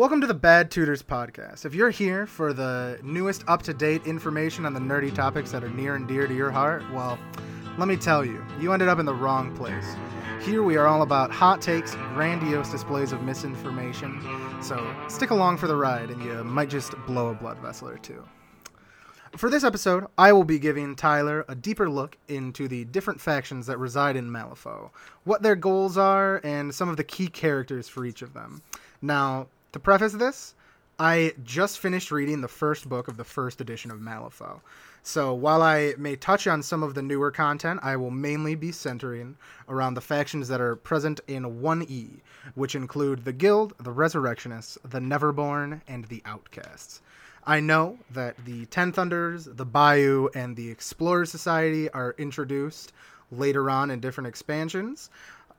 Welcome to the Bad Tutors Podcast. If you're here for the newest up to date information on the nerdy topics that are near and dear to your heart, well, let me tell you, you ended up in the wrong place. Here we are all about hot takes, grandiose displays of misinformation, so stick along for the ride and you might just blow a blood vessel or two. For this episode, I will be giving Tyler a deeper look into the different factions that reside in Malifaux, what their goals are, and some of the key characters for each of them. Now, to preface this, I just finished reading the first book of the first edition of Malifaux. So while I may touch on some of the newer content, I will mainly be centering around the factions that are present in 1E, which include the Guild, the Resurrectionists, the Neverborn, and the Outcasts. I know that the Ten Thunders, the Bayou, and the Explorer Society are introduced later on in different expansions,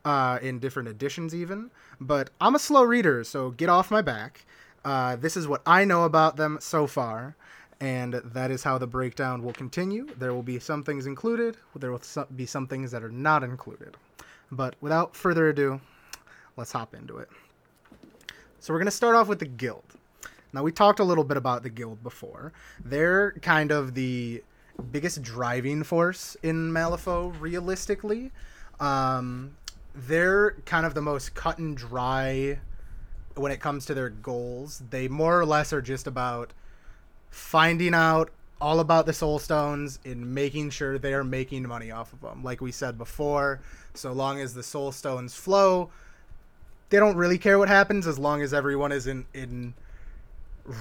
uh, in different editions even. But I'm a slow reader, so get off my back. Uh, this is what I know about them so far, and that is how the breakdown will continue. There will be some things included, there will be some things that are not included. But without further ado, let's hop into it. So we're going to start off with the Guild. Now, we talked a little bit about the guild before. They're kind of the biggest driving force in Malifaux, realistically. Um, they're kind of the most cut and dry when it comes to their goals. They more or less are just about finding out all about the soul stones and making sure they're making money off of them. Like we said before, so long as the soul stones flow, they don't really care what happens as long as everyone is in in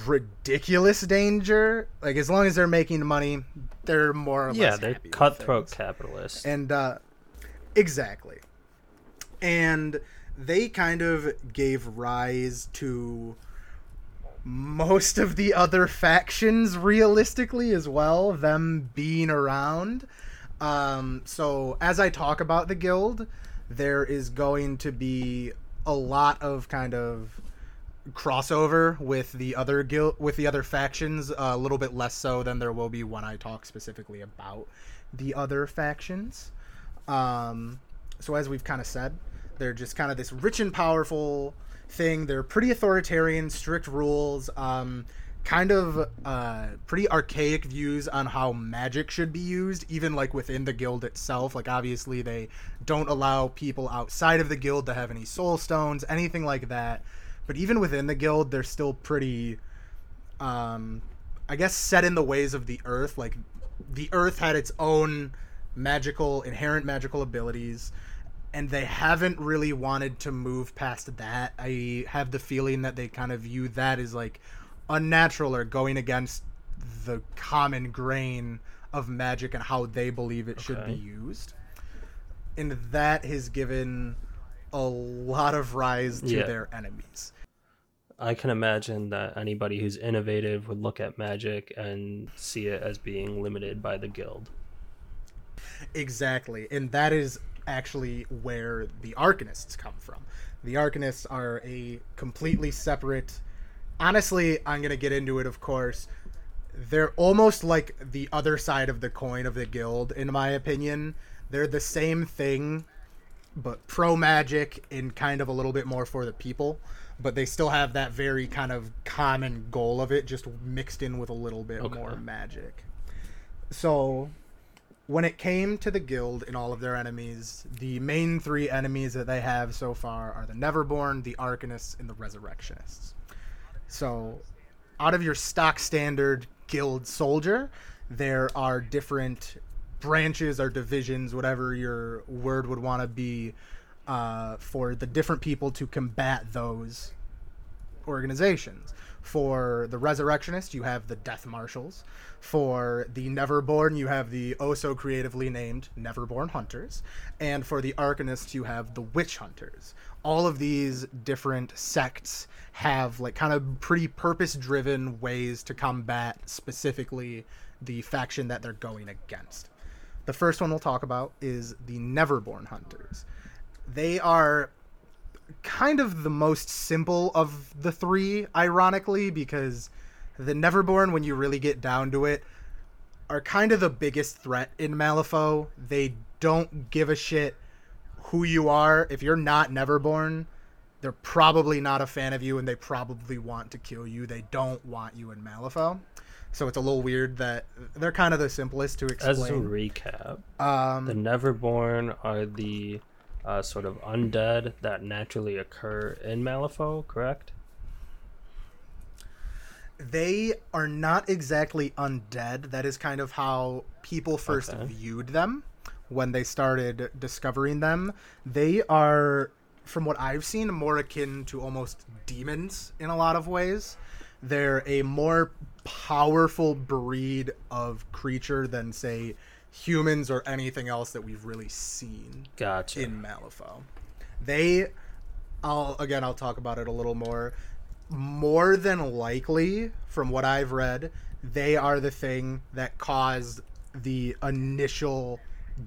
ridiculous danger. Like as long as they're making money, they're more or yeah, less they're cutthroat capitalists. And uh, exactly. And they kind of gave rise to most of the other factions realistically as well, them being around. Um, so as I talk about the guild, there is going to be a lot of kind of crossover with the other guild with the other factions a little bit less so than there will be when I talk specifically about the other factions. Um, so as we've kind of said, they're just kind of this rich and powerful thing. They're pretty authoritarian, strict rules, um, kind of uh, pretty archaic views on how magic should be used, even like within the guild itself. Like obviously they don't allow people outside of the guild to have any soul stones, anything like that but even within the guild they're still pretty um i guess set in the ways of the earth like the earth had its own magical inherent magical abilities and they haven't really wanted to move past that i have the feeling that they kind of view that as like unnatural or going against the common grain of magic and how they believe it should be used and that has given a lot of rise to Yeah. their enemies. I can imagine that anybody who's innovative would look at magic and see it as being limited by the guild. Exactly. And that is actually where the Arcanists come from. The Arcanists are a completely separate. Honestly, I'm going to get into it, of course. They're almost like the other side of the coin of the guild, in my opinion. They're the same thing, but pro magic and kind of a little bit more for the people. But they still have that very kind of common goal of it, just mixed in with a little bit Okay. more magic. So, when it came to the guild and all of their enemies, the main three enemies that they have so far are the Neverborn, the Arcanists, and the Resurrectionists. So, out of your stock standard guild soldier, there are different branches or divisions, whatever your word would want to be, uh, for the different people to combat those organizations. For the Resurrectionist, you have the Death Marshals. For the Neverborn, you have the oh so creatively named Neverborn Hunters. And for the Arcanist, you have the Witch Hunters. All of these different sects have like kind of pretty purpose driven ways to combat specifically the faction that they're going against. The first one we'll talk about is the Neverborn Hunters. They are kind of the most simple of the three, ironically, because the Neverborn, when you really get down to it, are kind of the biggest threat in Malifaux. They don't give a shit who you are. If you're not Neverborn, they're probably not a fan of you and they probably want to kill you. They don't want you in Malifaux. So it's a little weird that they're kind of the simplest to explain. As a recap, um, the Neverborn are the uh, sort of undead that naturally occur in Malifaux, correct? they are not exactly undead. That is kind of how people first Okay. viewed them when they started discovering them. They are, from what I've seen, more akin to almost demons in a lot of ways. They're a more powerful breed of creature than, say, humans or anything else that we've really seen Gotcha. in Malifaux. They, I'll again, I'll talk about it a little more. More than likely, from what I've read, they are the thing that caused the initial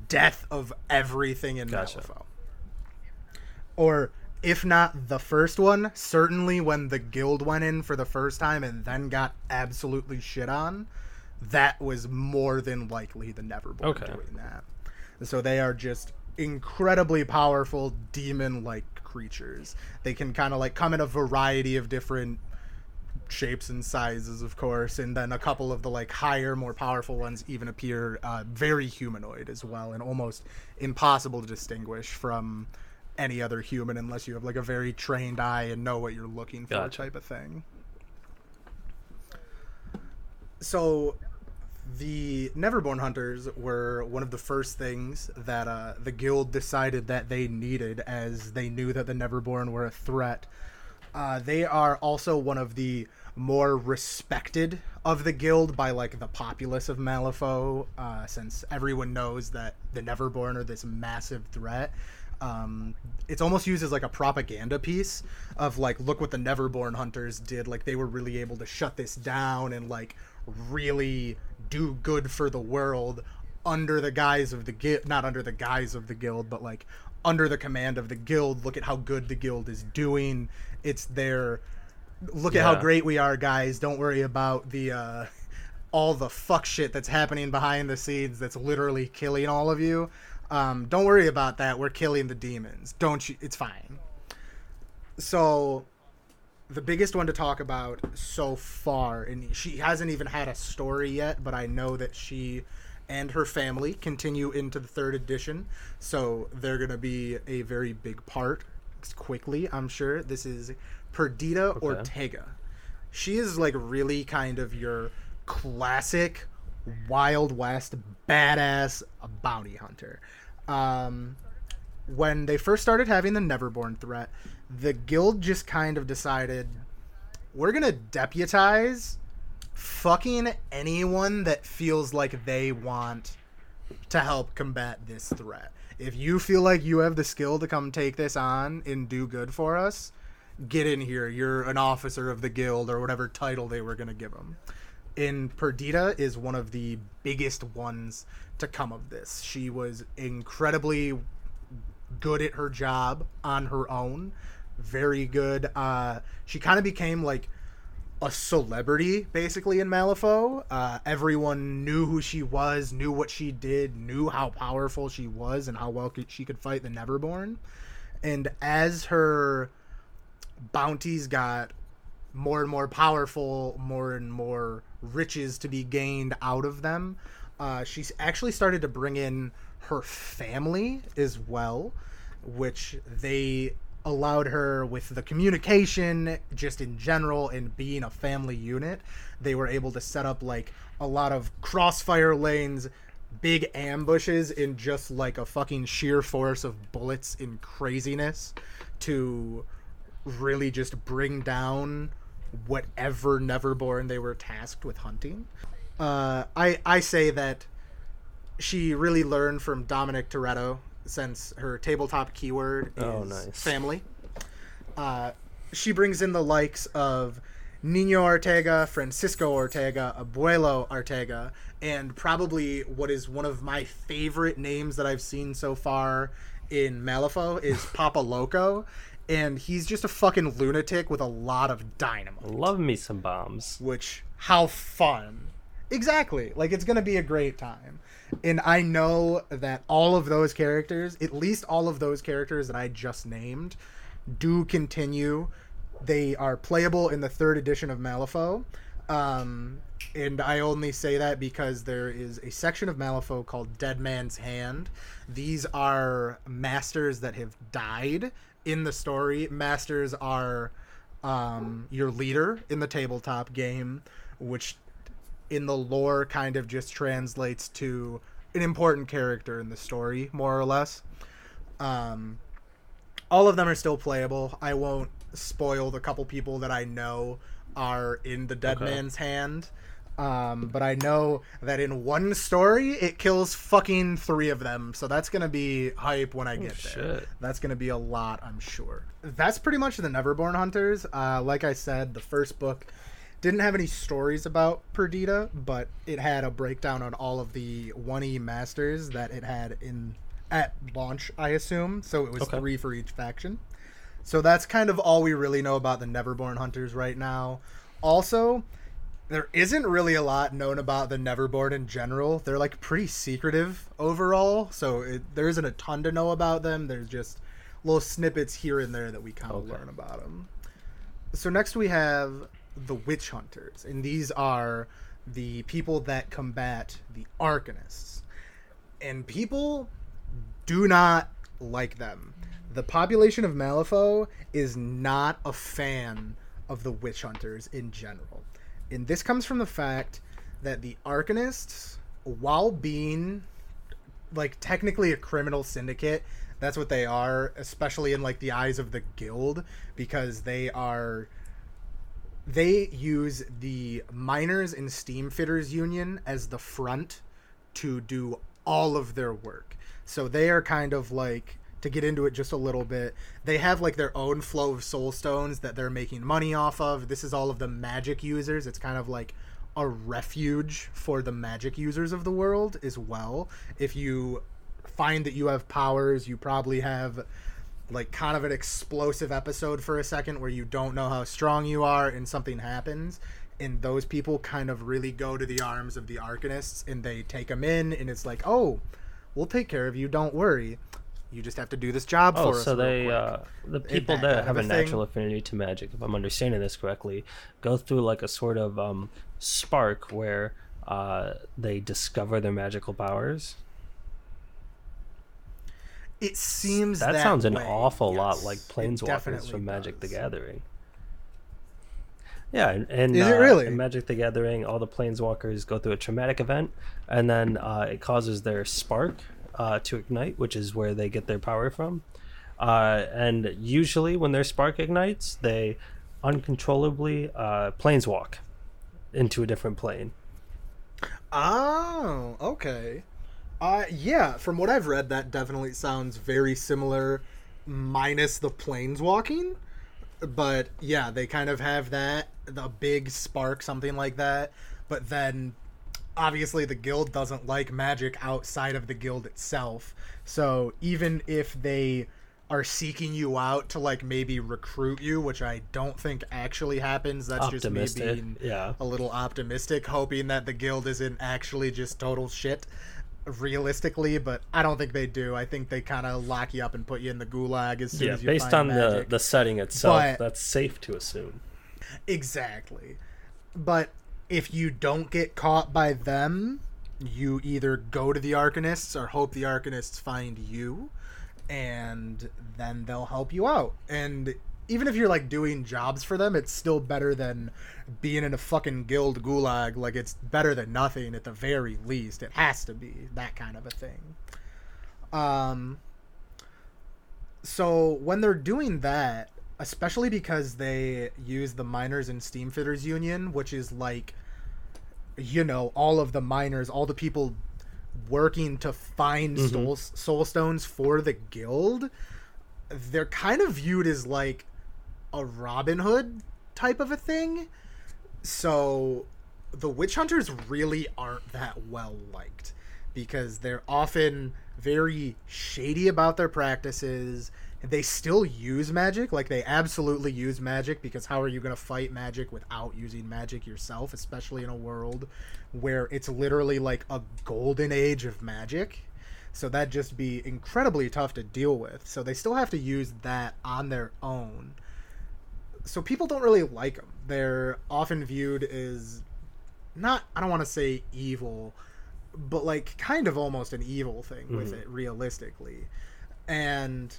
death of everything in Gotcha. Malifaux. Or if not the first one, certainly when the guild went in for the first time and then got absolutely shit on, that was more than likely the Neverborn Okay. doing that. So they are just incredibly powerful demon-like creatures. They can kind of like come in a variety of different shapes and sizes, of course, and then a couple of the like higher, more powerful ones even appear uh, very humanoid as well, and almost impossible to distinguish from any other human unless you have like a very trained eye and know what you're looking for, Gotcha. type of thing. So, the Neverborn Hunters were one of the first things that uh, the guild decided that they needed, as they knew that the Neverborn were a threat. Uh, they are also one of the more respected of the guild by like the populace of Malifaux, uh, since everyone knows that the Neverborn are this massive threat. Um, it's almost used as like a propaganda piece of like, look what the Neverborn hunters did. Like they were really able to shut this down and like really do good for the world under the guise of the guild, not under the guise of the guild, but like under the command of the guild. Look at how good the guild is doing. It's their look at how great we are, guys. Don't worry about the uh, all the fuck shit that's happening behind the scenes. That's literally killing all of you. Um, don't worry about that. We're killing the demons. Don't you? It's fine. So, the biggest one to talk about so far, and she hasn't even had a story yet, but I know that she and her family continue into the third edition, so they're gonna be a very big part. Quickly, I'm sure. This is Perdita Okay. Ortega. She is like really kind of your classic Wild West badass bounty hunter. Um, when they first started having the Neverborn threat, the guild just kind of decided we're gonna deputize fucking anyone that feels like they want to help combat this threat. If you feel like you have the skill to come take this on and do good for us, get in here. You're an officer of the guild or whatever title they were gonna give him. And Perdita is one of the biggest ones to come of this. She was incredibly good at her job on her own. Very good. Uh, she kind of became like a celebrity basically in Malifaux. Uh, everyone knew who she was, knew what she did, knew how powerful she was, and how well she could fight the Neverborn. And as her bounties got more and more powerful, more and more riches to be gained out of them, uh, actually started to bring in her family as well, which they allowed her with the communication just in general and being a family unit they were able to set up like a lot of crossfire lanes big ambushes in just like a fucking sheer force of bullets and craziness to really just bring down whatever neverborn they were tasked with hunting. Uh, I, I say that she really learned from Dominic Toretto since her tabletop keyword is Oh, nice. family. Uh, she brings in the likes of Nino Ortega, Francisco Ortega, Abuelo Ortega, and probably what is one of my favorite names that I've seen so far in Malifaux is Papa Loco. And he's just a fucking lunatic with a lot of dynamite Love me some bombs. which how fun exactly like it's gonna be a great time and i know that all of those characters at least all of those characters that i just named do continue. They are playable in the third edition of Malifaux. Um, and I only say that because there is a section of Malifaux called Dead Man's Hand. These are masters that have died in the story. Masters are um, your leader in the tabletop game, which in the lore kind of just translates to an important character in the story, more or less. Um, all of them are still playable. I won't spoil the couple people that I know are in the Dead Okay. Man's Hand. Um, but I know that in one story it kills fucking three of them, so that's gonna be hype when I get there. shit. That's gonna be a lot, I'm sure. That's pretty much the Neverborn Hunters. Uh, like I said, the first book didn't have any stories about Perdita, but it had a breakdown on all of the 1E masters that it had in at launch, I assume. So it was Okay. three for each faction. So that's kind of all we really know about the Neverborn Hunters right now. Also, there isn't really a lot known about the Neverborn in general. They're like pretty secretive overall, so it, there isn't a ton to know about them. There's just little snippets here and there that we kind of Okay. learn about them. So next we have the Witch Hunters, and these are the people that combat the Arcanists. And people do not like them. The population of Malifaux is not a fan of the witch hunters in general. And this comes from the fact that the Arcanists, while being like technically a criminal syndicate, that's what they are, especially in like the eyes of the guild, because they are they use the miners and steam fitters union as the front to do all of their work. So they are kind of like to get into it just a little bit. They have like their own flow of soul stones that they're making money off of. This is all of the magic users. It's kind of like a refuge for the magic users of the world as well. If you find that you have powers, you probably have like kind of an explosive episode for a second where you don't know how strong you are and something happens and those people kind of really go to the arms of the arcanists and they take them in and it's like oh we'll take care of you don't worry you just have to do this job Oh, for us so they uh, the people that that, have a a thing. natural affinity to magic, if I'm understanding this correctly, go through like a sort of um, spark where uh, they discover their magical powers. It seems That, that, sounds an way, awful lot like planeswalkers from Magic the. Gathering. Yeah, and, and Is it uh, really? in Magic the Gathering, all the planeswalkers go through a traumatic event, and then uh, it causes their spark uh, to ignite, which is where they get their power from. Uh, and usually, when their spark ignites, they uncontrollably uh, planeswalk into a different plane. Oh, okay. Uh, yeah, from what I've read, that definitely sounds very similar, minus the planes walking. But yeah, they kind of have that, the big spark, something like that. But then, obviously, the guild doesn't like magic outside of the guild itself. So even if they are seeking you out to like maybe recruit you, which I don't think actually happens, that's just me being yeah. a little optimistic, hoping that the guild isn't actually just total shit realistically, but I don't think they do. I think they kind of lock you up and put you in the gulag as soon Yeah, as you based find on the, the setting itself, But- that's safe to assume. Exactly. But if you don't get caught by them, you either go to the Arcanists or hope the Arcanists find you, and then they'll help you out. And even if you're like doing jobs for them, it's still better than being in a fucking guild gulag. Like it's better than nothing at the very least. It has to be that kind of a thing. Um so when they're doing that, especially because they use the miners and steamfitters union, which is like you know, all of the miners, all the people working to find Mhm. soul, soul stones for the guild, they're kind of viewed as like a Robin Hood type of a thing. So the witch hunters really aren't that well liked because they're often very shady about their practices. They still use magic, like they absolutely use magic because how are you going to fight magic without using magic yourself, especially in a world where it's literally like a golden age of magic. So that'd just be incredibly tough to deal with. So they still have to use that on their own. So people don't really like them. They're often viewed as not, I don't want to say evil, but like kind of almost an evil thing with Mhm. it, realistically. And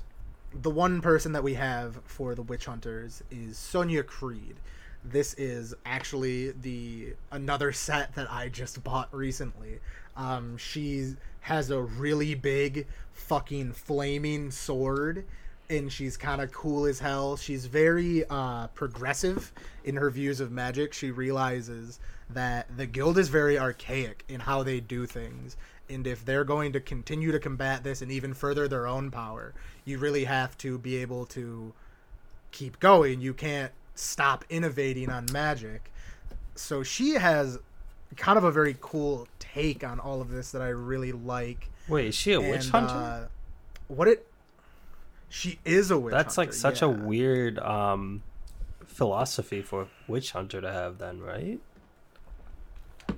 the one person that we have for the witch hunters is Sonnia Criid. This is actually the another set that I just bought recently. Um, she has a really big fucking flaming sword and she's kind of cool as hell. She's very uh, progressive in her views of magic. She realizes that the guild is very archaic in how they do things. And if they're going to continue to combat this and even further their own power, you really have to be able to keep going. You can't stop innovating on magic. So she has kind of a very cool take on all of this that I really like. Wait, is she a witch hunter? uh, what it? She is a witch. That's like hunter, such a weird um, philosophy for witch hunter to have, then, right?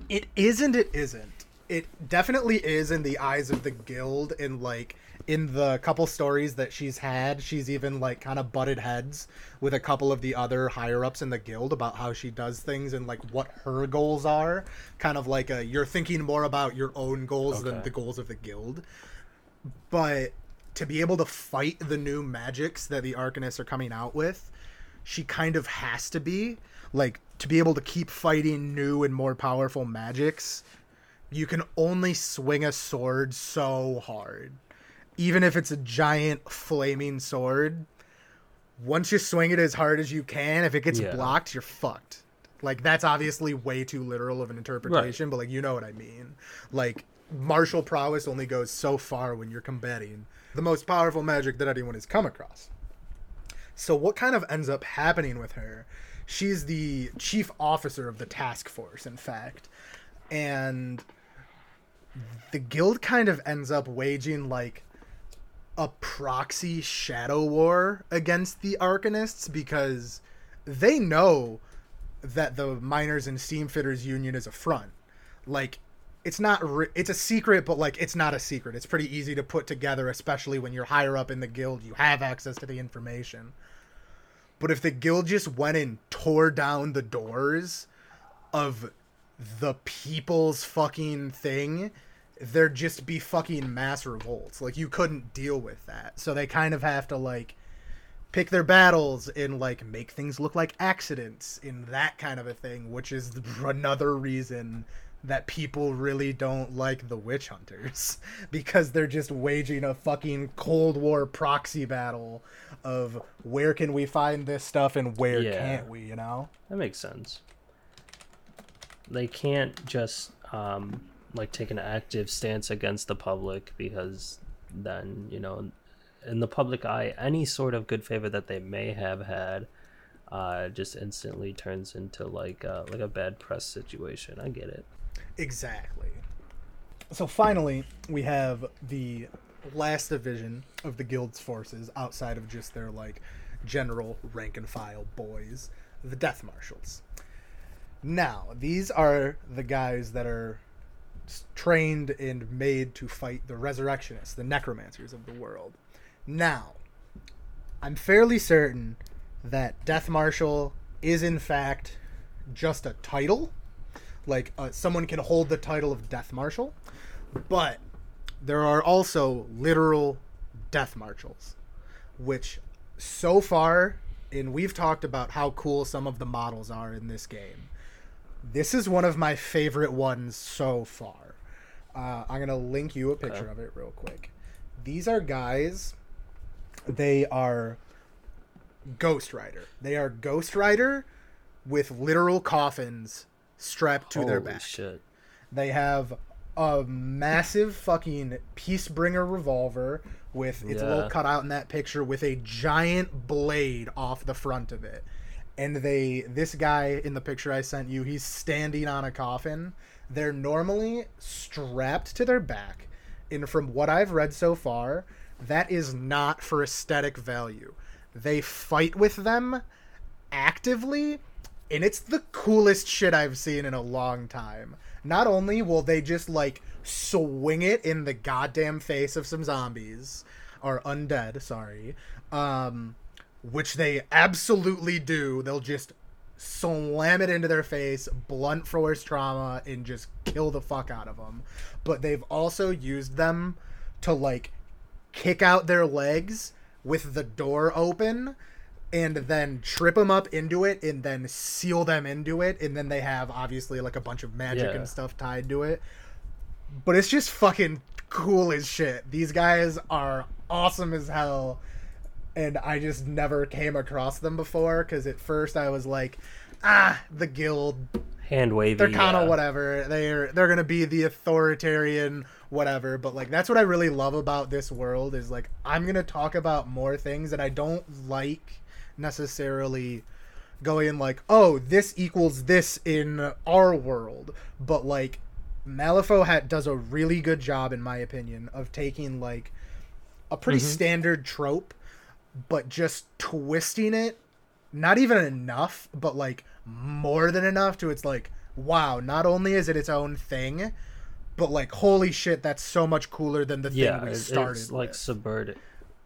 It isn't. It isn't. It definitely is in the eyes of the guild. And like in the couple stories that she's had, she's even like kind of butted heads with a couple of the other higher ups in the guild about how she does things and like what her goals are. Kind of like a you're thinking more about your own goals than the goals of the guild. But to be able to fight the new magics that the Arcanists are coming out with, she kind of has to be. Like to be able to keep fighting new and more powerful magics you can only swing a sword so hard. Even if it's a giant flaming sword once you swing it as hard as you can if it gets Yeah. blocked you're fucked. Like that's obviously way too literal of an interpretation but like you know what i mean. Like martial prowess only goes so far when you're combating the most powerful magic that anyone has come across so what kind of ends up happening with her? She's the chief officer of the task force, in fact. And the guild kind of ends up waging like a proxy shadow war against the Arcanists because they know that the miners and steamfitters union is a front. Like it's not re- it's a secret but like it's not a secret. It's pretty easy to put together especially when you're higher up in the guild, you have access to the information. But if the guild just went and tore down the doors of the people's fucking thing, there'd just be fucking mass revolts. Like you couldn't deal with that. So they kind of have to like pick their battles and like make things look like accidents in that kind of a thing, which is another reason that people really don't like the witch hunters because they're just waging a fucking cold war proxy battle of where can we find this stuff and where Yeah. can't we, you know? That makes sense. They can't just um, like take an active stance against the public because then you know, in the public eye, any sort of good favor that they may have had uh, just instantly turns into like uh, like a bad press situation. I get it. Exactly. So finally, we have the last division of the guild's forces outside of just their like general rank and file boys, the death marshals. Now, these are the guys that are trained and made to fight the resurrectionists, the necromancers of the world. Now, I'm fairly certain that death marshal is in fact just a title like uh, someone can hold the title of death marshal but there are also literal death marshals which so far and we've talked about how cool some of the models are in this game this is one of my favorite ones so far. Uh, i'm gonna link you a picture Okay. of it real quick. These are guys they are ghost rider. They are ghost rider with literal coffins strapped to their back shit! they have a massive fucking Peacebringer revolver with it's a little Yeah. cut out in that picture with a giant blade off the front of it. And they this guy in the picture I sent you, he's standing on a coffin. They're normally strapped to their back. And from what I've read so far, that is not for aesthetic value. They fight with them actively and it's the coolest shit I've seen in a long time. not only will they just like swing it in the goddamn face of some zombies or undead, sorry, um, which they absolutely do. They'll just slam it into their face, blunt force trauma, and just kill the fuck out of them. But they've also used them to like kick out their legs with the door open and then trip them up into it and then seal them into it and then they have obviously like a bunch of magic Yeah. and stuff tied to it but it's just fucking cool as shit these guys are awesome as hell and i just never came across them before because at first i was like ah the guild Hand wavy. they're kind of uh, whatever. They're they're gonna be the authoritarian whatever. But like that's what I really love about this world is like I'm gonna talk about more things that I don't like necessarily going like oh this equals this in our world, but like Malifaux hat does a really good job in my opinion of taking like a pretty mm-hmm. standard trope but just twisting it not even enough, but like more than enough to it's like, wow, not only is it its own thing, but like holy shit, that's so much cooler than the thing Yeah, we it- started it's like subverted.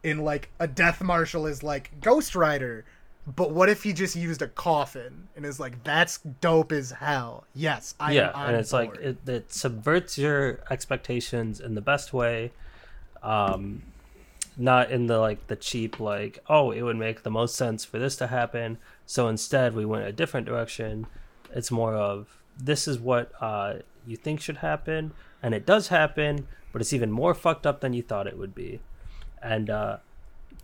In like a death marshal is like Ghost Rider, but what if he just used a coffin and is like that's dope as hell. Yes, I yeah, am and it's like it, it subverts your expectations in the best way. Um, not in the like the cheap like oh it would make the most sense for this to happen so instead we went a different direction it's more of this is what uh, you think should happen and it does happen but it's even more fucked up than you thought it would be and uh,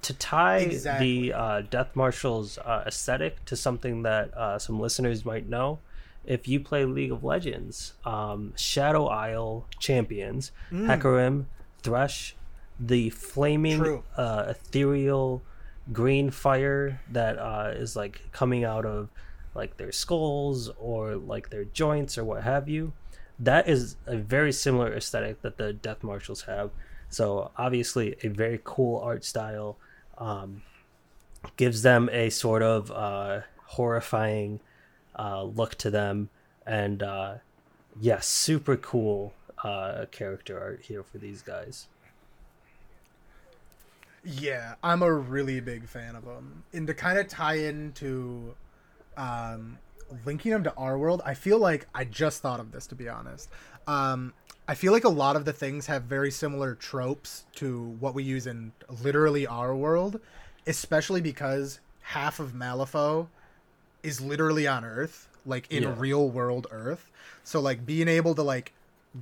to tie Exactly. the uh, death marshal's uh, aesthetic to something that uh, some listeners might know if you play league of legends um, shadow isle champions hecarim thresh the flaming uh, ethereal green fire that uh, is like coming out of like their skulls or like their joints or what have you that is a very similar aesthetic that the death marshals have so obviously a very cool art style um, gives them a sort of uh, horrifying uh, look to them and uh, yes super cool uh, character art here for these guys Yeah, I'm a really big fan of them. And to kind of tie into um, linking them to our world, I feel like I just thought of this to be honest. Um, I feel like a lot of the things have very similar tropes to what we use in literally our world, especially because half of Malifaux is literally on Earth, like in Yeah. real world Earth. So like being able to like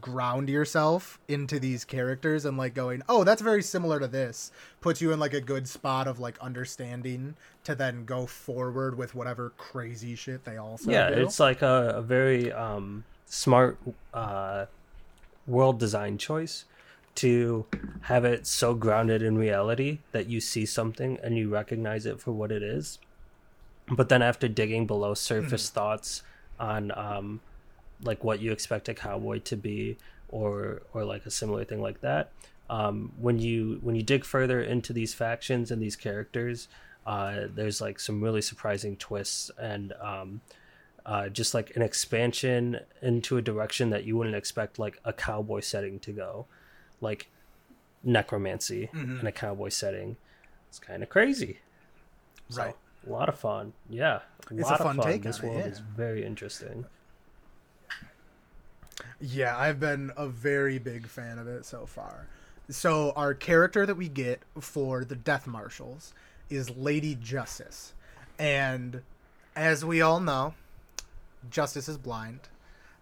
ground yourself into these characters and like going, oh, that's very similar to this, puts you in like a good spot of like understanding to then go forward with whatever crazy shit they also yeah do. it's like a, a very um, smart uh, world design choice to have it so grounded in reality that you see something and you recognize it for what it is. But then after digging below surface thoughts on um, like what you expect a cowboy to be or or like a similar thing like that um, when you when you dig further into these factions and these characters uh, there's like some really surprising twists and um, uh, just like an expansion into a direction that you wouldn't expect like a cowboy setting to go like necromancy Mm-hmm. in a cowboy setting it's kind of crazy So, Right. a lot of fun yeah a It's a lot fun of fun take this on it, world yeah. is very interesting Yeah, I've been a very big fan of it so far. So our character that we get for the Death Marshals is Lady Justice. And as we all know, Justice is blind.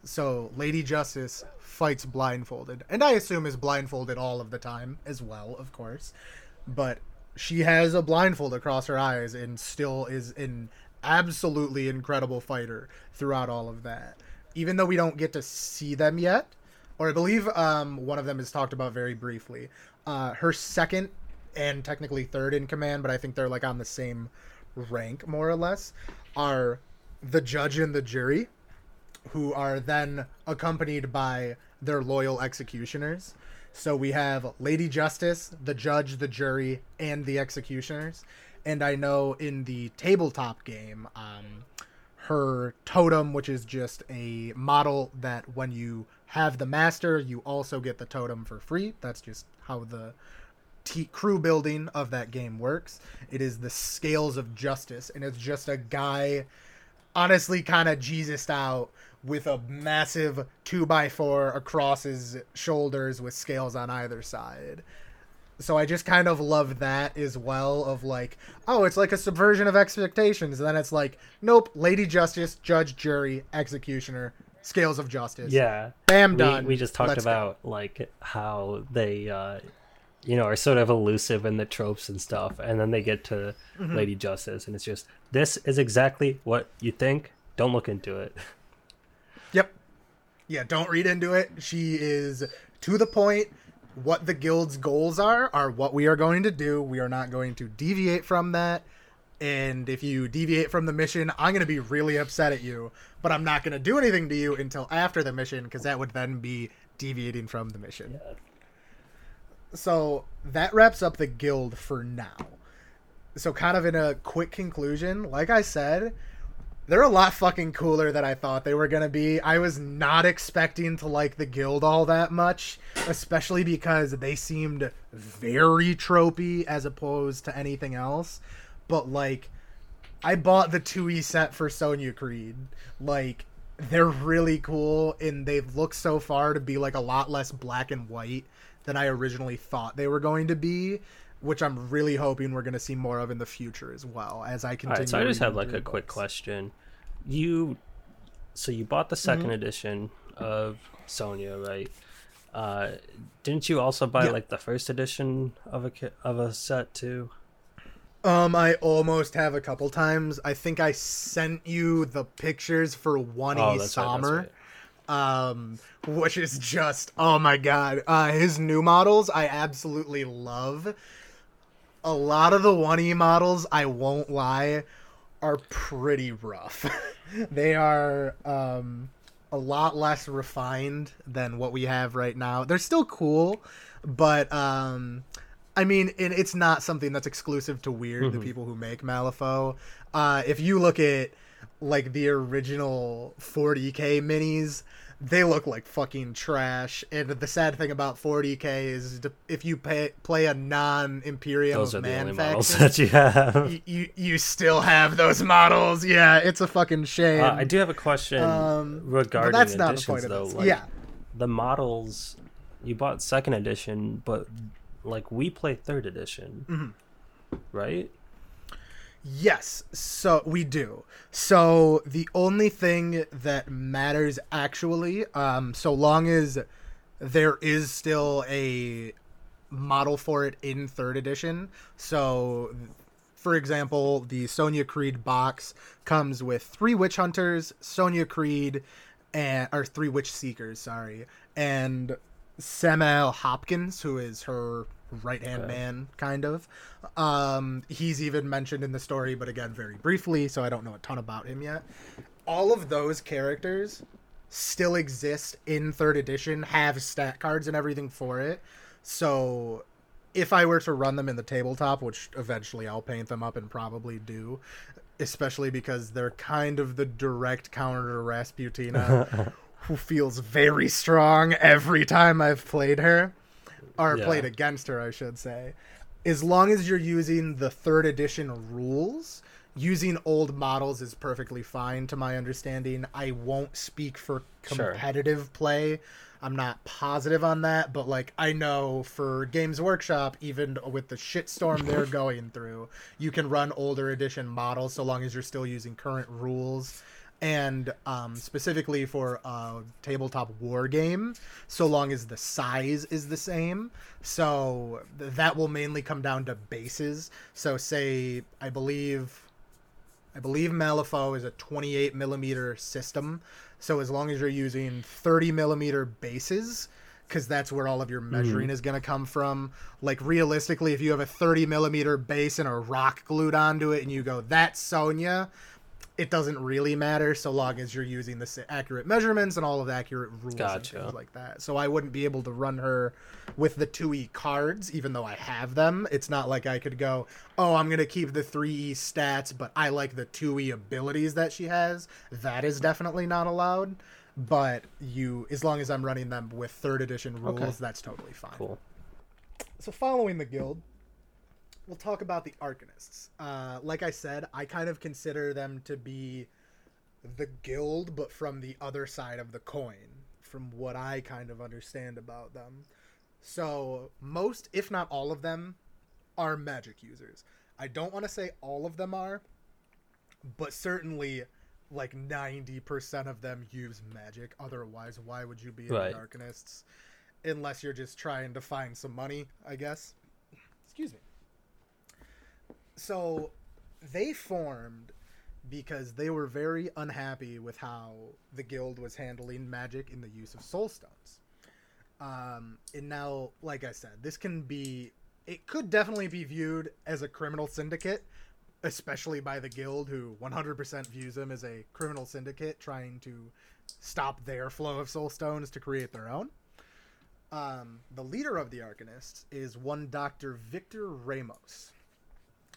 So Lady Justice fights blindfolded. And I assume is blindfolded all of the time as well, of course. But she has a blindfold across her eyes and still is an absolutely incredible fighter throughout all of that. Even though we don't get to see them yet, or I believe um, one of them is talked about very briefly. Uh, her second and technically third in command, but I think they're like on the same rank more or less, are the judge and the jury, who are then accompanied by their loyal executioners. So we have Lady Justice, the judge, the jury, and the executioners. And I know in the tabletop game, um, her totem, which is just a model that when you have the master, you also get the totem for free. That's just how the t- crew building of that game works. It is the scales of justice, and it's just a guy, honestly, kind of Jesus out with a massive two by four across his shoulders with scales on either side. So I just kind of love that as well. Of like, oh, it's like a subversion of expectations. And then it's like, nope, Lady Justice, Judge, Jury, Executioner, Scales of Justice. Yeah. Bam, We, done. we just talked Let's go. about like how they uh you know are sort of elusive in the tropes and stuff and then they get to Mm-hmm. Lady Justice and it's just this is exactly what you think. Don't look into it. Yep. Yeah, don't read into it. She is to the point. What the guild's goals are are what we are going to do. We are not going to deviate from that. And if you deviate from the mission, I'm going to be really upset at you. But I'm not going to do anything to you until after the mission because that would then be deviating from the mission. So that wraps up the guild for now. So, kind of in a quick conclusion, like I said, they're a lot fucking cooler than I thought they were gonna be. I was not expecting to like the guild all that much, especially because they seemed very tropey as opposed to anything else. But like, I bought the 2e set for Sonnia Criid. Like, they're really cool, and they've looked so far to be like a lot less black and white than I originally thought they were going to be. Which I'm really hoping we're going to see more of in the future as well as I continue. Right, so I just have like a quick question. You, so you bought the 2nd edition of Sonnia, right? Uh, didn't you also buy Yeah. like the first edition of a of a set too? Um, I almost have a couple times. I think I sent you the pictures for one Oh, E right, Sommer, right. Um, which is just oh my god. Uh, his new models I absolutely love. A lot of the one E models, I won't lie, are pretty rough. they are um a lot less refined than what we have right now. They're still cool, but um I mean, and it's not something that's exclusive to Wyrd, the people who make Malifaux. Uh, if you look at like the original 40k minis, they look like fucking trash. And the sad thing about 40k is if you pay, play a are the Man faction, that you have. you, you you still have those models. Yeah, it's a fucking shame. Uh, I do have a question Um, regarding that's not the editions, point of though. this. Like, yeah. the models you bought second edition, but like we play third edition, Mm-hmm. right? Yes, so we do. So the only thing that matters actually, um, so long as there is still a model for it in third edition. So, for example, the Sonnia Criid box comes with three witch hunters, Sonnia Criid, and or three witch seekers, sorry, and Samael Hopkins, who is her right hand Okay. man, kind of. Um, he's even mentioned in the story, but again, very briefly, so I don't know a ton about him yet. All of those characters still exist in third edition, have stat cards and everything for it. So if I were to run them in the tabletop, which eventually I'll paint them up and probably do, especially because they're kind of the direct counter to Rasputina, who feels very strong every time I've played her, or Yeah. played against her, I should say. As long as you're using the third edition rules, using old models is perfectly fine to my understanding. I won't speak for Sure. competitive play. I'm not positive on that, but like I know for Games Workshop, even with the shitstorm they're going through, you can run older edition models so long as you're still using current rules. And um, specifically for a tabletop war game, so long as the size is the same. So th- that will mainly come down to bases. So say I believe I believe Malifaux is a 28 millimeter system. So as long as you're using 30 millimeter bases, because that's where all of your measuring is going to come from. Like realistically, if you have a 30 millimeter base and a rock glued onto it, and you go, "That's Sonnia," it doesn't really matter so long as you're using the accurate measurements and all of the accurate rules Gotcha. and things like that. So I wouldn't be able to run her with the 2E cards, even though I have them. It's not like I could go, oh, I'm going to keep the 3E stats, but I like the 2E abilities that she has. That is definitely not allowed. But you, as long as I'm running them with third edition rules, Okay. that's totally fine. Cool. So following the guild, we'll talk about the Arcanists. Uh, like I said, I kind of consider them to be the guild, but from the other side of the coin, from what I kind of understand about them. So most, if not all of them, are magic users. I don't want to say all of them are, but certainly like 90% of them use magic. Otherwise, why would you be in Right. the Arcanists? Unless you're just trying to find some money, I guess. Excuse me. So they formed because they were very unhappy with how the guild was handling magic in the use of soul stones. Um, and now, like I said, this can be, it could definitely be viewed as a criminal syndicate, especially by the guild, who 100% views them as a criminal syndicate trying to stop their flow of soul stones to create their own. Um, the leader of the Arcanists is one Dr. Victor Ramos.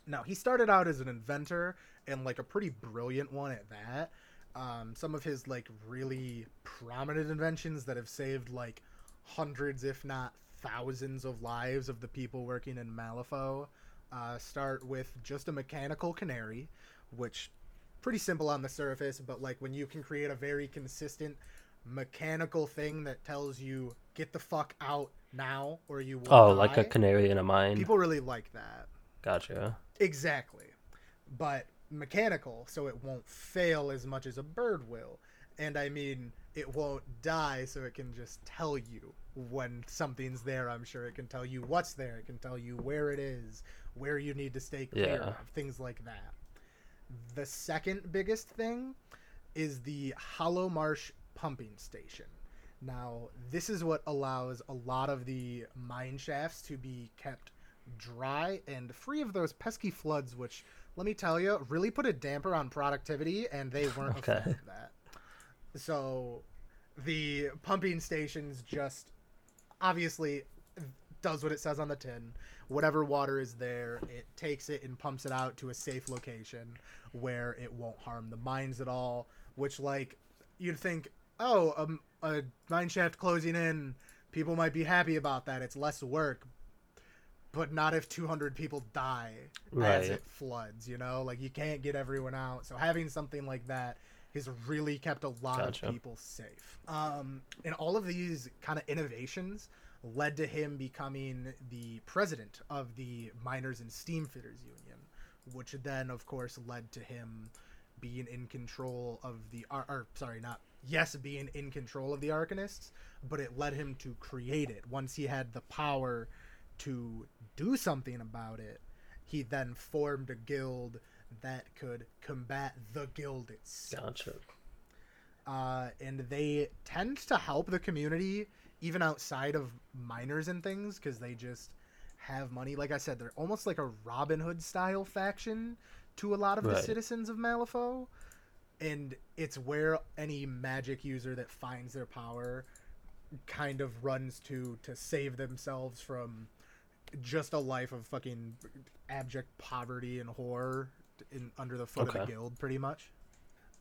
Now, he started out as an inventor and like a pretty brilliant one at that. Um, some of his like really prominent inventions that have saved like hundreds, if not thousands, of lives of the people working in Malifaux uh, start with just a mechanical canary, which pretty simple on the surface, but like when you can create a very consistent mechanical thing that tells you get the fuck out now or you will Oh, like a canary in a mine. people really like that. Gotcha. Exactly. But mechanical, so it won't fail as much as a bird will. And I mean, it won't die, so it can just tell you when something's there. I'm sure it can tell you what's there. It can tell you where it is, where you need to stay clear Yeah. of, things like that. The second biggest thing is the Hollow Marsh pumping station. Now, this is what allows a lot of the mine shafts to be kept dry and free of those pesky floods, which, let me tell you, really put a damper on productivity, and they weren't Okay. a fan of that. So, the pumping stations just obviously does what it says on the tin. Whatever water is there, it takes it and pumps it out to a safe location where it won't harm the mines at all. Which, like, you'd think, oh, um, a mine shaft closing in, people might be happy about that. It's less work. But not if 200 people die as it floods, you know? Like, you can't get everyone out. So, having something like that has really kept a lot Gotcha. of people safe. Um, and all of these kind of innovations led to him becoming the president of the Miners and Steamfitters Union, which then, of course, led to him being in control of the or, or sorry, not yes, being in control of the Arcanists, but it led him to create it. Once he had the power to do something about it, he then formed a guild that could combat the guild itself Gotcha. uh, and they tend to help the community even outside of miners and things because they just have money. Like I said, they're almost like a Robin Hood style faction to a lot of the citizens of Malifaux, and it's where any magic user that finds their power kind of runs to to save themselves from just a life of fucking abject poverty and horror in under the foot of the guild, pretty much.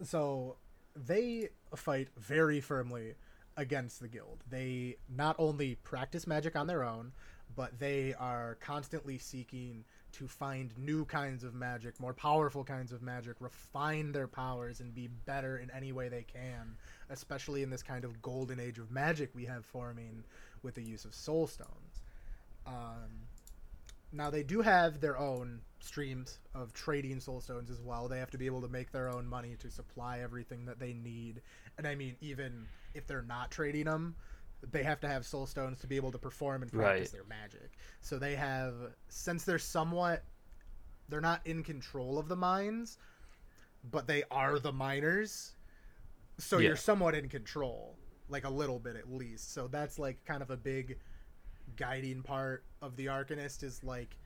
So they fight very firmly against the guild. They not only practice magic on their own, but they are constantly seeking to find new kinds of magic, more powerful kinds of magic, refine their powers, and be better in any way they can, especially in this kind of golden age of magic we have forming with the use of soul stones. Um, now they do have their own streams of trading soul stones as well. They have to be able to make their own money to supply everything that they need. And I mean, even if they're not trading them, they have to have soul stones to be able to perform and practice Right. their magic. So they have, since they're somewhat, they're not in control of the mines, but they are the miners. So Yeah. you're somewhat in control, like a little bit at least. So that's like kind of a big guiding part of the Arcanist is like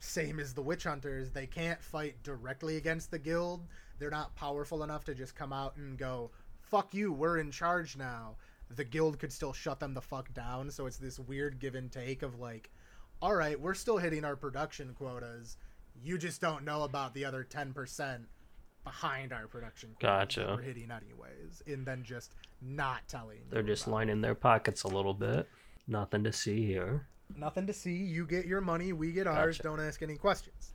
same as the witch hunters they can't fight directly against the guild they're not powerful enough to just come out and go, "Fuck you, we're in charge now." The guild could still shut them the fuck down. So it's this weird give and take of like, all right, we're still hitting our production quotas. You just don't know about the other ten percent behind our production quotas Gotcha. we're hitting anyways, and then just not telling. They're just about lining their pockets a little bit. Nothing to see here. Nothing to see. You get your money, we get ours. Gotcha. Don't ask any questions.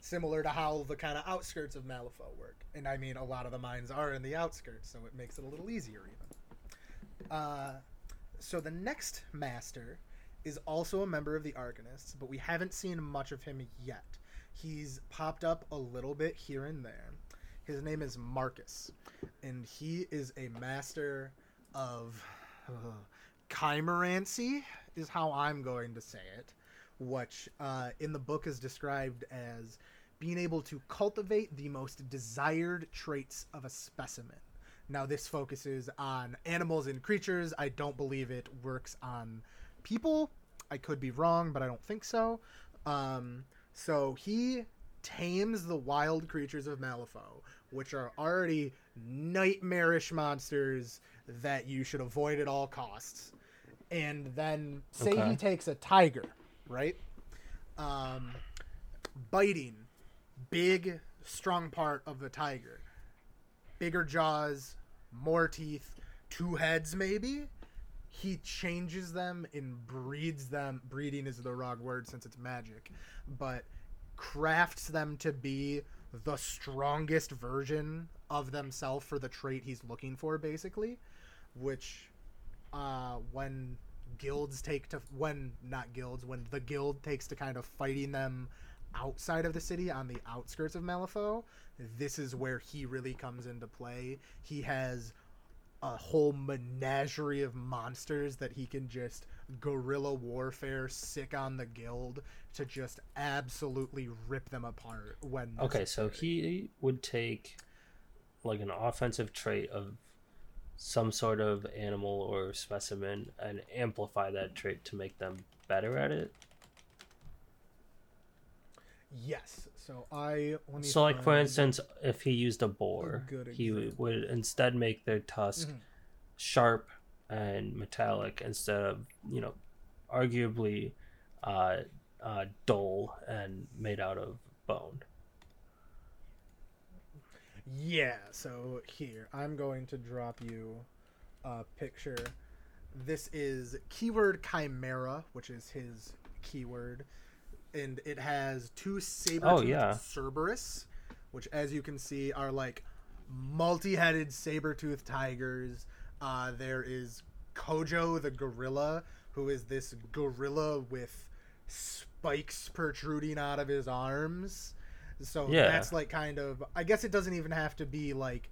Similar to how the kind of outskirts of Malifaux work. And I mean, a lot of the mines are in the outskirts, so it makes it a little easier, even. Uh, so the next master is also a member of the Arcanists, but we haven't seen much of him yet. He's popped up a little bit here and there. His name is Marcus, and he is a master of uh, chimerancy, is how I'm going to say it, which uh, in the book is described as being able to cultivate the most desired traits of a specimen. Now, this focuses on animals and creatures. I don't believe it works on people. I could be wrong, but I don't think so. Um, so he tames the wild creatures of Malifaux, which are already nightmarish monsters that you should avoid at all costs. And then say Okay. he takes a tiger, right? Um, biting, big, strong part of the tiger, bigger jaws, more teeth, two heads maybe. He changes them and breeds them. Breeding is the wrong word since it's magic, but crafts them to be the strongest version of themselves for the trait he's looking for, basically. Which, uh, when guilds take to when not guilds when the guild takes to kind of fighting them outside of the city on the outskirts of Malifaux, this is where he really comes into play. He has a whole menagerie of monsters that he can just guerrilla warfare sick on the guild to just absolutely rip them apart when Okay, so he would take like an offensive trait of some sort of animal or specimen and amplify that trait to make them better at it. yes so i So, like for instance, if he used a boar, good he. Mm-hmm. would instead make their tusk sharp and metallic instead of you know, arguably uh, uh, dull and made out of bone. Yeah, so here, I'm going to drop you a picture. This is keyword chimera, which is his keyword. And it has two saber Oh, yeah. Cerberus, which, as you can see, are like multi headed saber toothed tigers. Uh, there is Kojo the gorilla, who is this gorilla with spikes protruding out of his arms. So Yeah. that's like kind of I guess it doesn't even have to be like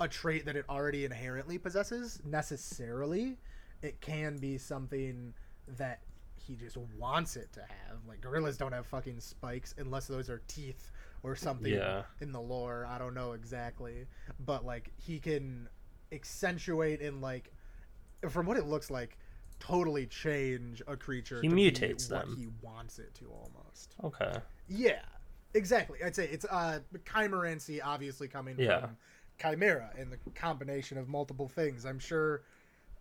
a trait that it already inherently possesses necessarily. It can be something that he just wants it to have. Like gorillas don't have fucking spikes unless those are teeth or something Yeah. in the lore. I don't know exactly, but like he can accentuate and like from what it looks like totally change a creature He mutates what them. he wants it to almost. Okay. Yeah, exactly. I'd say it's uh chimerancy obviously coming Yeah. from chimera and the combination of multiple things. I'm sure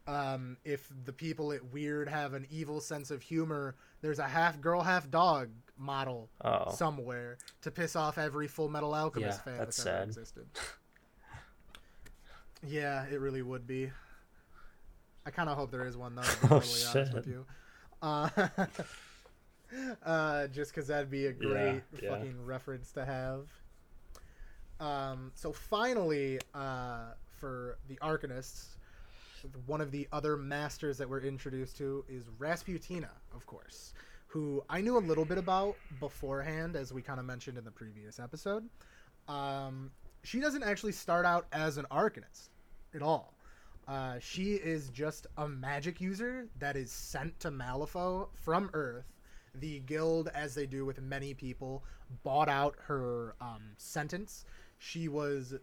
um, if the people at Wyrd have an evil sense of humor, there's a half girl, half dog model Oh. somewhere to piss off every Full Metal Alchemist Yeah, fan that's ever sad. existed. yeah, it really would be. I kind of hope there is one though. To be Oh, totally honest with shit. you. Uh, uh, just because that'd be a great yeah. fucking reference to have. Um, so finally, uh, for the Arcanists, one of the other masters that we're introduced to is Rasputina, of course, who I knew a little bit about beforehand, as we kind of mentioned in the previous episode. Um, she doesn't actually start out as an Arcanist at all. Uh, she is just a magic user that is sent to Malifaux from Earth. The guild, as they do with many people, bought out her um, sentence. She was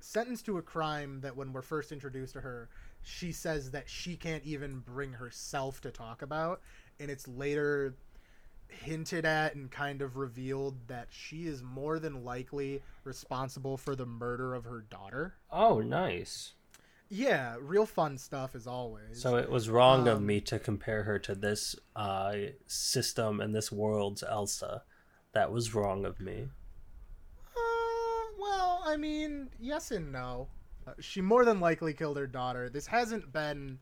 sentenced to a crime that, when we're first introduced to her, she says that she can't even bring herself to talk about. And it's later hinted at and kind of revealed that she is more than likely responsible for the murder of her daughter. Oh, nice. Yeah, real fun stuff as always. So it was wrong of Um, me to compare her to this uh, system and this world's Elsa. That was wrong of me. Uh, well, I mean, yes and no. Uh, she more than likely killed her daughter. This hasn't been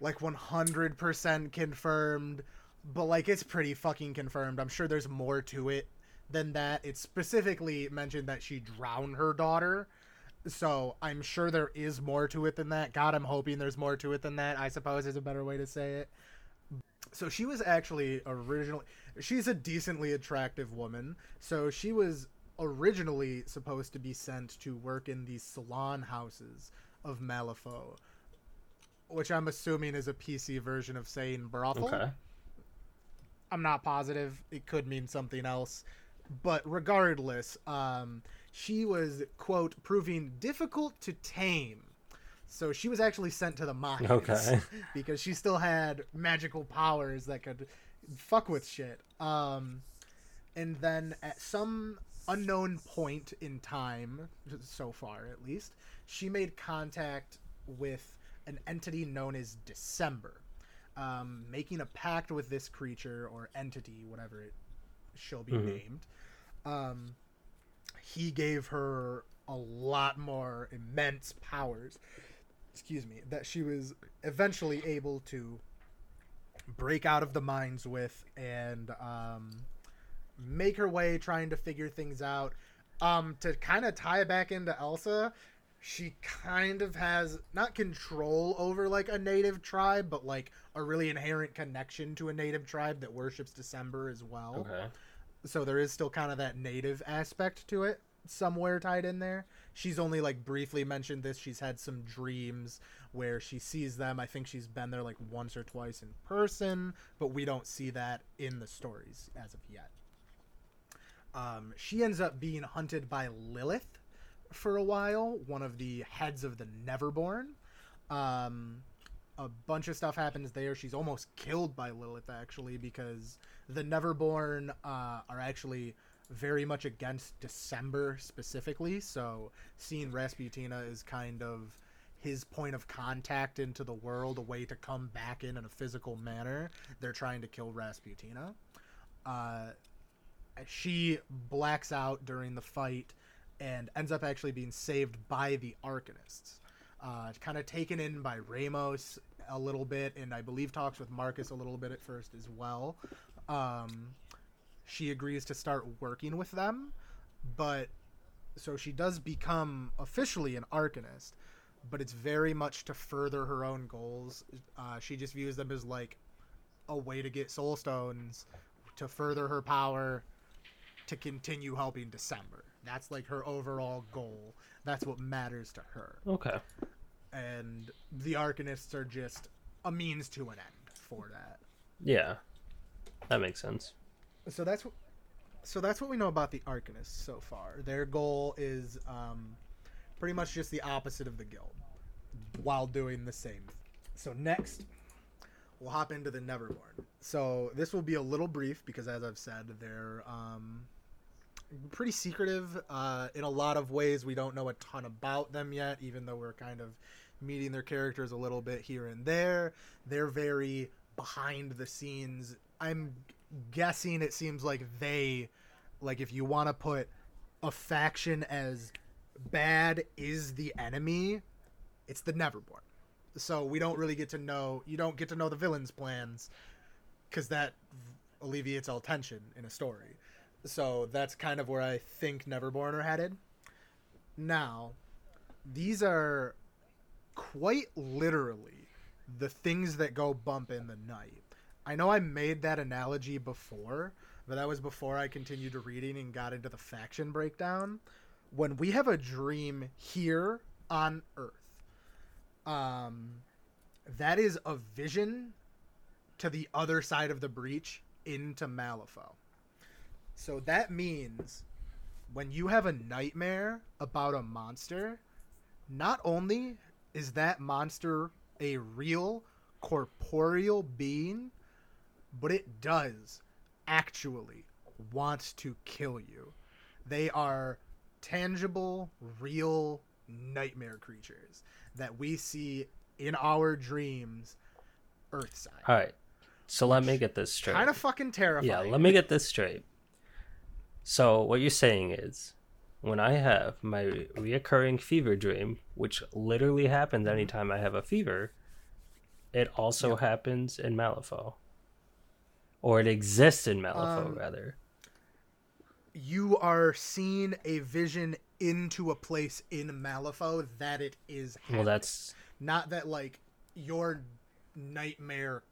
like 100% confirmed, but like it's pretty fucking confirmed. I'm sure there's more to it than that. It specifically mentioned that she drowned her daughter. So I'm sure there is more to it than that. God, I'm hoping there's more to it than that. I suppose is a better way to say it. So she was actually originally she's a decently attractive woman. So she was originally supposed to be sent to work in the salon houses of Malifaux, which I'm assuming is a PC version of saying brothel. Okay. I'm not positive. It could mean something else. But regardless, um, she was, quote, proving difficult to tame. So she was actually sent to the mines. Okay. because she still had magical powers that could fuck with shit. Um, and then at some unknown point in time, so far at least, she made contact with an entity known as December, um, making a pact with this creature or entity, whatever it shall be Mhm. named. Um, he gave her a lot more immense powers. Excuse me, that she was eventually able to break out of the mines with and um, make her way trying to figure things out. Um, to kind of tie back into Elsa, she kind of has not control over like a native tribe, but like a really inherent connection to a native tribe that worships December as well. Okay. So there is still kind of that native aspect to it somewhere tied in there. She's only like briefly mentioned this. She's had some dreams where she sees them. I think she's been there like once or twice in person, but we don't see that in the stories as of yet. Um, she ends up being hunted by Lilith for a while, one of the heads of the Neverborn. Um, a bunch of stuff happens there. She's almost killed by Lilith actually because the Neverborn uh, are actually very much against December specifically. So seeing Rasputina is kind of his point of contact into the world, a way to come back in in a physical manner. They're trying to kill Rasputina. Uh, she blacks out during the fight and ends up actually being saved by the Arcanists. Uh, kind of taken in by Ramos a little bit, and I believe talks with Marcus a little bit at first as well. Um, she agrees to start working with them, but so she does become officially an Arcanist, but it's very much to further her own goals. Uh, she just views them as like a way to get soul stones to further her power to continue helping December. That's like her overall goal. That's what matters to her. Okay. And the Arcanists are just a means to an end for that. Yeah. That makes sense. So that's what so that's what we know about the Arcanists so far. Their goal is um, pretty much just the opposite of the guild while doing the same. So next we'll hop into the Neverborn. So this will be a little brief because as I've said, they're um, pretty secretive. Uh, in a lot of ways, we don't know a ton about them yet, even though we're kind of meeting their characters a little bit here and there. They're very behind the scenes. I'm guessing it seems like they, like, if you want to put a faction as bad is the enemy, it's the Neverborn. So we don't really get to know. You don't get to know the villain's plans because that alleviates all tension in a story. So that's kind of where I think Neverborn are headed. Now, these are quite literally the things that go bump in the night. I know I made that analogy before, but that was before I continued reading and got into the faction breakdown. When we have a dream here on Earth, um, that is a vision to the other side of the breach into Malifaux. So that means when you have a nightmare about a monster, not only is that monster a real corporeal being, but it does actually want to kill you. They are tangible, real nightmare creatures that we see in our dreams Earthside. All right. So let me get this straight. Kind of fucking terrifying. Yeah, let me get this straight. So what you're saying is, when I have my reoccurring fever dream, which literally happens anytime I have a fever, it also happens in Malifaux, or it exists in Malifaux Um, rather. you are seeing a vision into a place in Malifaux that it is Well, that's not that like your nightmare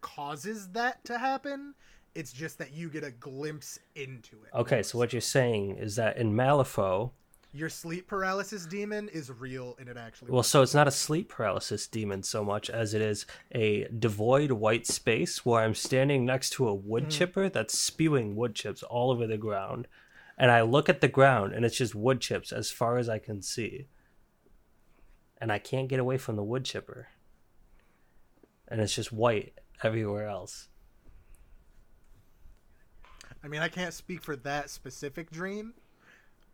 causes that to happen. It's just that you get a glimpse into it. okay. So what you're saying is that in Malifaux, Your sleep paralysis demon is real and it actually Well, so it's not a sleep paralysis demon so much as it is a devoid white space where I'm standing next to a wood Mm. chipper that's spewing wood chips all over the ground. And I look at the ground and it's just wood chips as far as I can see. And I can't get away from the wood chipper. And it's just white everywhere else. I mean, I can't speak for that specific dream.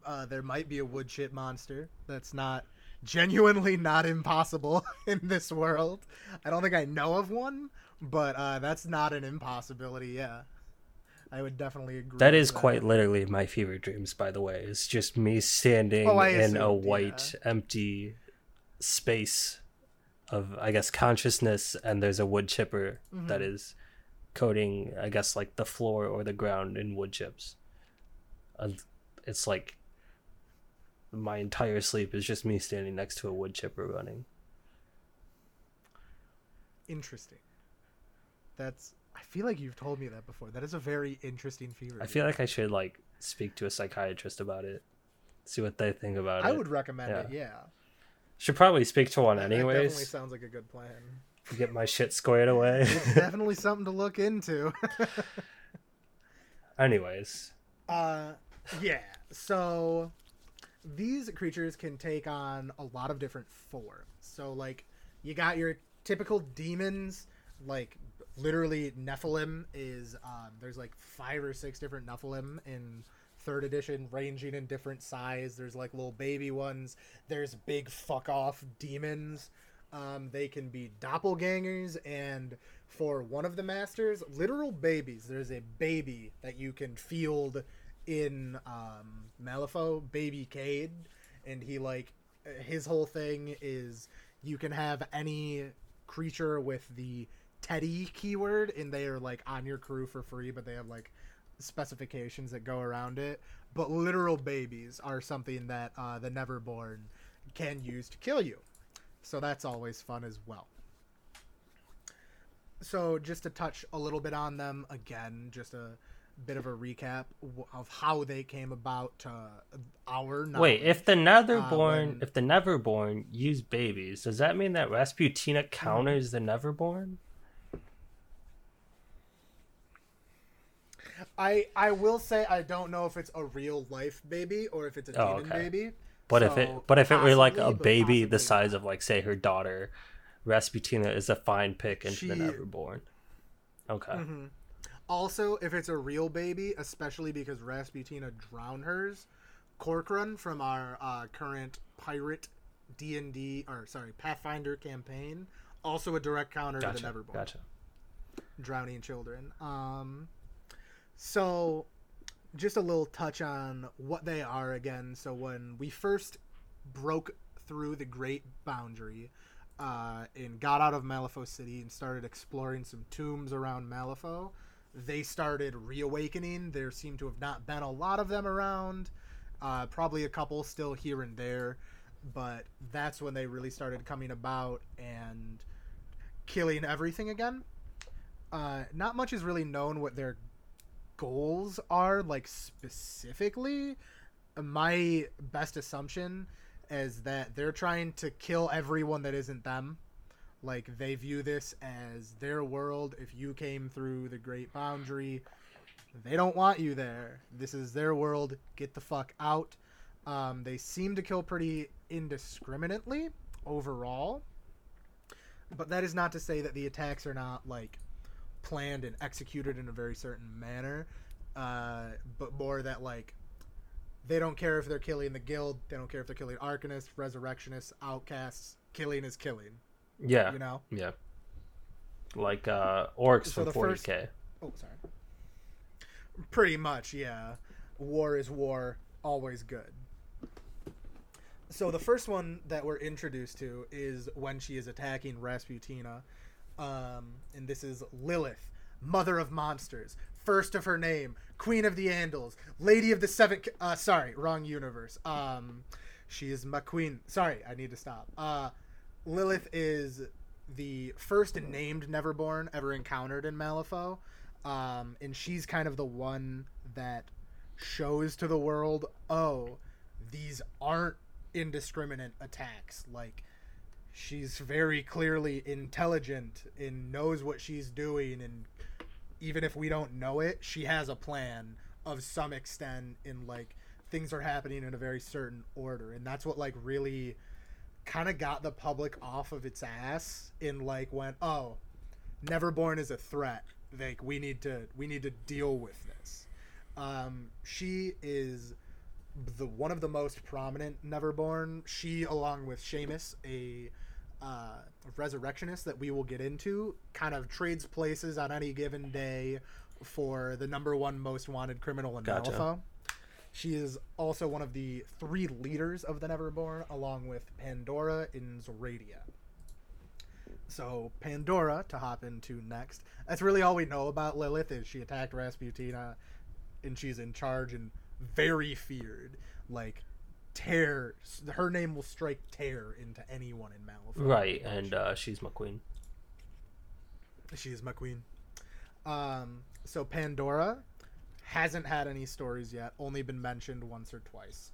Uh, there might be a wood chip monster. That's not genuinely not impossible in this world. I don't think I know of one, but uh, that's not an impossibility. Yeah, I would definitely agree. That quite literally my fever dreams, by the way. It's just me standing Oh, in a assumed, yeah. white, empty space of, I guess, consciousness, and there's a wood chipper that Mm-hmm. is coating, I guess, like the floor or the ground in wood chips. And it's like my entire sleep is just me standing next to a wood chipper running. Interesting. That's. I feel like you've told me that before. That is a very interesting fever. I feel like I should like speak to a psychiatrist about it, see what they think about I it. I would recommend it. Yeah. Yeah. Should probably speak to one That definitely anyways. sounds like a good plan. get my shit squared away. It's definitely something to look into. Anyways, Uh, yeah. So these creatures can take on a lot of different forms. So like you got your typical demons, like literally Nephilim is um, there's like five or six different Nephilim in third edition, ranging in different size. There's like little baby ones. There's big fuck off demons. Um, they can be doppelgangers, and for one of the masters, literal babies. There's a baby that you can field in um, Malifaux, Baby Kade, and he like his whole thing is you can have any creature with the Teddy keyword, and they are like on your crew for free, but they have like specifications that go around it. But literal babies are something that uh, the Neverborn can use to kill you. So that's always fun as well. So just to touch a little bit on them again, just a bit of a recap of how they came about to our knowledge. wait. If the Netherborn, when- if the Neverborn use babies, does that mean that Rasputina Mm-hmm. counters the Neverborn? I I will say I don't know if it's a real life baby or if it's a Oh, demon okay. baby. But if it, but if it were like a baby the size not. of like say her daughter, Rasputina is a fine pick into the Neverborn. Okay. Mm-hmm. Also, if it's a real baby, especially because Rasputina drowned hers, Corcoran from our uh, current pirate D and D or sorry Pathfinder campaign, also a direct counter to the Neverborn. Gotcha. drowning children. Um, so, just a little touch on what they are again. So, when we first broke through the Great Boundary uh, and got out of Malifaux City and started exploring some tombs around Malifaux, they started reawakening. There seemed to have not been a lot of them around, uh, probably a couple still here and there, but that's when they really started coming about and killing everything again uh, not much is really known what their goals are, like specifically. My best assumption is that they're trying to kill everyone that isn't them. Like they view this as their world. If you came through the Great Boundary, they don't want you there. This is their world. Get the fuck out. Um, they seem to kill pretty indiscriminately overall, but that is not to say that the attacks are not like planned and executed in a very certain manner, uh, but more that like they don't care if they're killing the guild, they don't care if they're killing arcanists, resurrectionists, outcasts. Killing is killing. Yeah. You know. Yeah. Like uh orcs So from 40k. Oh, sorry. Pretty much, yeah. War is war, always good. So the first one that we're introduced to is when she is attacking Rasputina, um, and this is Lilith, mother of monsters, first of her name, queen of the Andals, lady of the seven. Uh, sorry, wrong universe. Um, she is my queen. Sorry, I need to stop. Uh, Lilith is the first named Neverborn ever encountered in Malifaux, um, and she's kind of the one that shows to the world, oh, these aren't indiscriminate attacks. Like, she's very clearly intelligent and knows what she's doing, and even if we don't know it, she has a plan of some extent. In like, things are happening in a very certain order, and that's what like really kind of got the public off of its ass in like went, oh neverborn is a threat like we need to we need to deal with this um she is the one of the most prominent neverborn she along with Seamus a uh, resurrectionist that we will get into kind of trades places on any given day for the number one most wanted criminal in Gotcha. Malifaux. She is also one of the three leaders of the Neverborn, along with Pandora and Zoradia. So Pandora, to hop into next, that's really all we know about Lilith. Is she attacked Rasputina, and she's in charge and very feared. Like tear, her name will strike terror into anyone in Malifaux. Right, and uh she's my queen. She is my queen. Um, so Pandora hasn't had any stories yet, only been mentioned once or twice.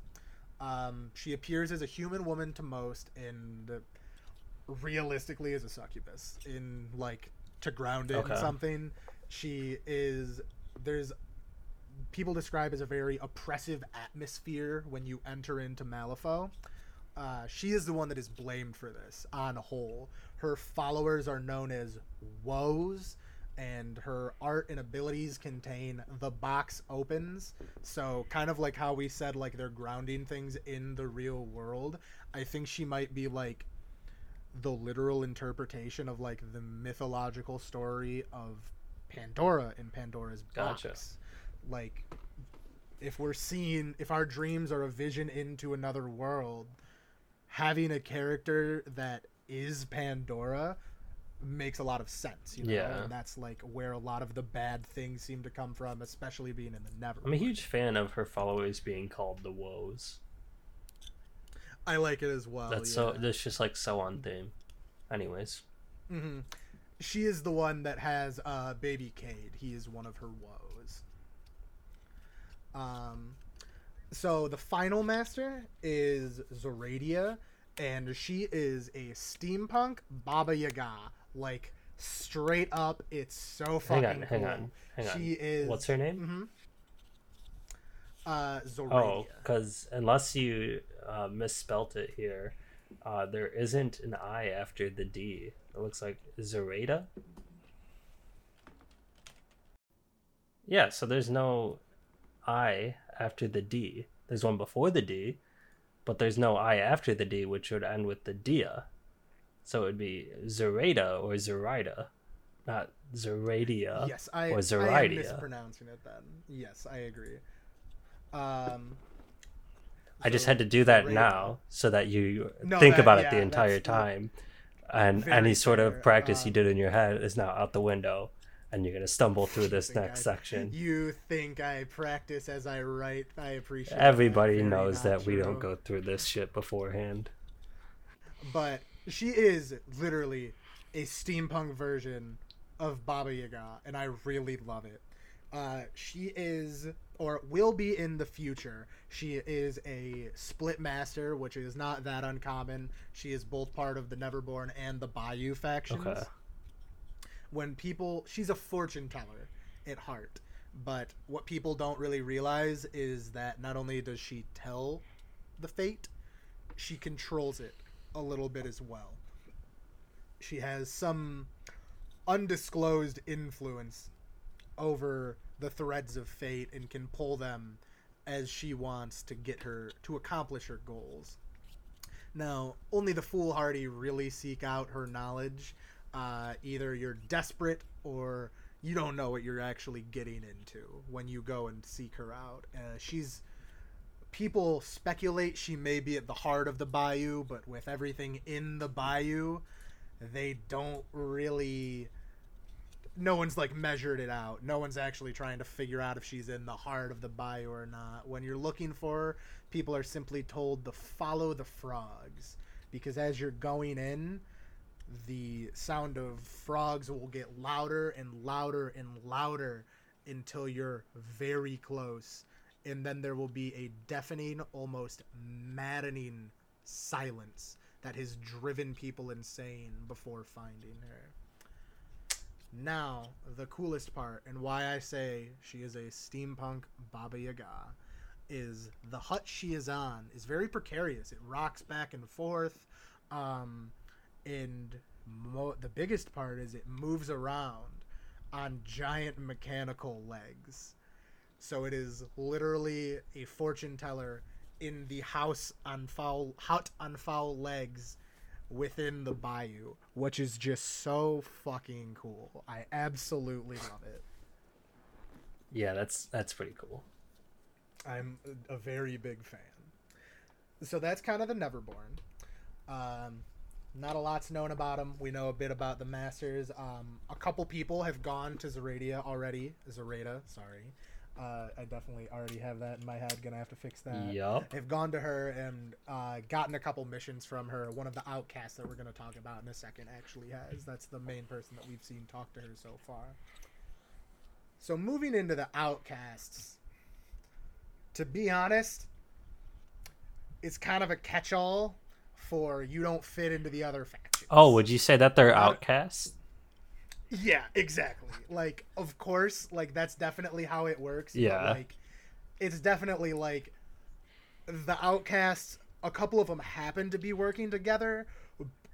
Um, she appears as a human woman to most, and realistically as a succubus. In like to ground it Okay. in something, she is. There's people describe as a very oppressive atmosphere when you enter into Malifaux. Uh, she is the one that is blamed for this on a whole. Her followers are known as woes, and her art and abilities contain the box opens. So, kind of like how we said, like they're grounding things in the real world. I think she might be like the literal interpretation of like the mythological story of Pandora in Pandora's box. Gotcha. Like, if we're seeing, if our dreams are a vision into another world, having a character that is Pandora makes a lot of sense. You know? Yeah. And that's like where a lot of the bad things seem to come from, especially being in the Never. I'm a huge fan of her followers being called the woes. I like it as well. That's yeah. so that's just like so on theme. Anyways. hmm She is the one that has uh, baby Kade. He is one of her woes. Um, so the final master is Zoradia, and she is a steampunk Baba Yaga. Like straight up, it's so fucking Hang on, hang on, hang on. She is. What's her name? hmm Uh, Zoradia. Oh, because unless you uh, misspelt it here, uh, there isn't an I after the D. It looks like Zoraida. Yeah, so there's no I after the D. There's one before the D, but there's no I after the D, which would end with the Dia. So it would be Zoraida or Zoraida, not Zoradia yes, I, or I am mispronouncing it then. Yes, I agree. Um, I just had to do that Zoraida. now so that you No, think that- about it yeah, the entire time. And any sort fair. of practice you Um, did in your head is now out the window, and you're going to stumble through this next I- section. You think I practice as I write? I appreciate. Everybody Very knows that we don't go through this shit beforehand. But she is literally a steampunk version of Baba Yaga, and I really love it. Uh, she is, or will be in the future. She is a split master, which is not that uncommon. She is both part of the Neverborn and the Bayou factions. Okay. when people she's a fortune teller at heart but what people don't really realize is that not only does she tell the fate she controls it a little bit as well she has some undisclosed influence over the threads of fate and can pull them as she wants to get her to accomplish her goals. Now, only the foolhardy really seek out her knowledge. Uh, either you're desperate or you don't know what you're actually getting into when you go and seek her out. Uh, she's people speculate she may be at the heart of the bayou, but with everything in the bayou, they don't really no one's like measured it out. No one's actually trying to figure out if she's in the heart of the bayou or not. When you're looking for her, people are simply told to follow the frogs because as you're going in, the sound of frogs will get louder and louder and louder until you're very close. And then there will be a deafening, almost maddening silence that has driven people insane before finding her. Now, the coolest part, and why I say she is a steampunk Baba Yaga, is the hut she is on is very precarious. It rocks back and forth. Um, and mo- the biggest part is it moves around on giant mechanical legs. So it is literally a fortune teller in the house on foul hut on foul legs within the bayou, which is just so fucking cool. I absolutely love it. Yeah, that's that's pretty cool. I'm a very big fan. So that's kind of the Neverborn. Um, not a lot's known about them. We know a bit about the Masters. Um, a couple people have gone to Zeradia already. Zerada, sorry. Uh, I definitely already have that in my head. Gonna have to fix that. Yup. Have gone to her and uh, gotten a couple missions from her. One of the outcasts that we're gonna talk about in a second actually has. That's the main person that we've seen talk to her so far. So moving into the outcasts, to be honest, it's kind of a catch-all for you don't fit into the other factions. Oh, would you say that they're outcasts? Yeah, exactly. Like, of course, like that's definitely how it works. but, Yeah. like, it's definitely like the outcasts. A couple of them happen to be working together,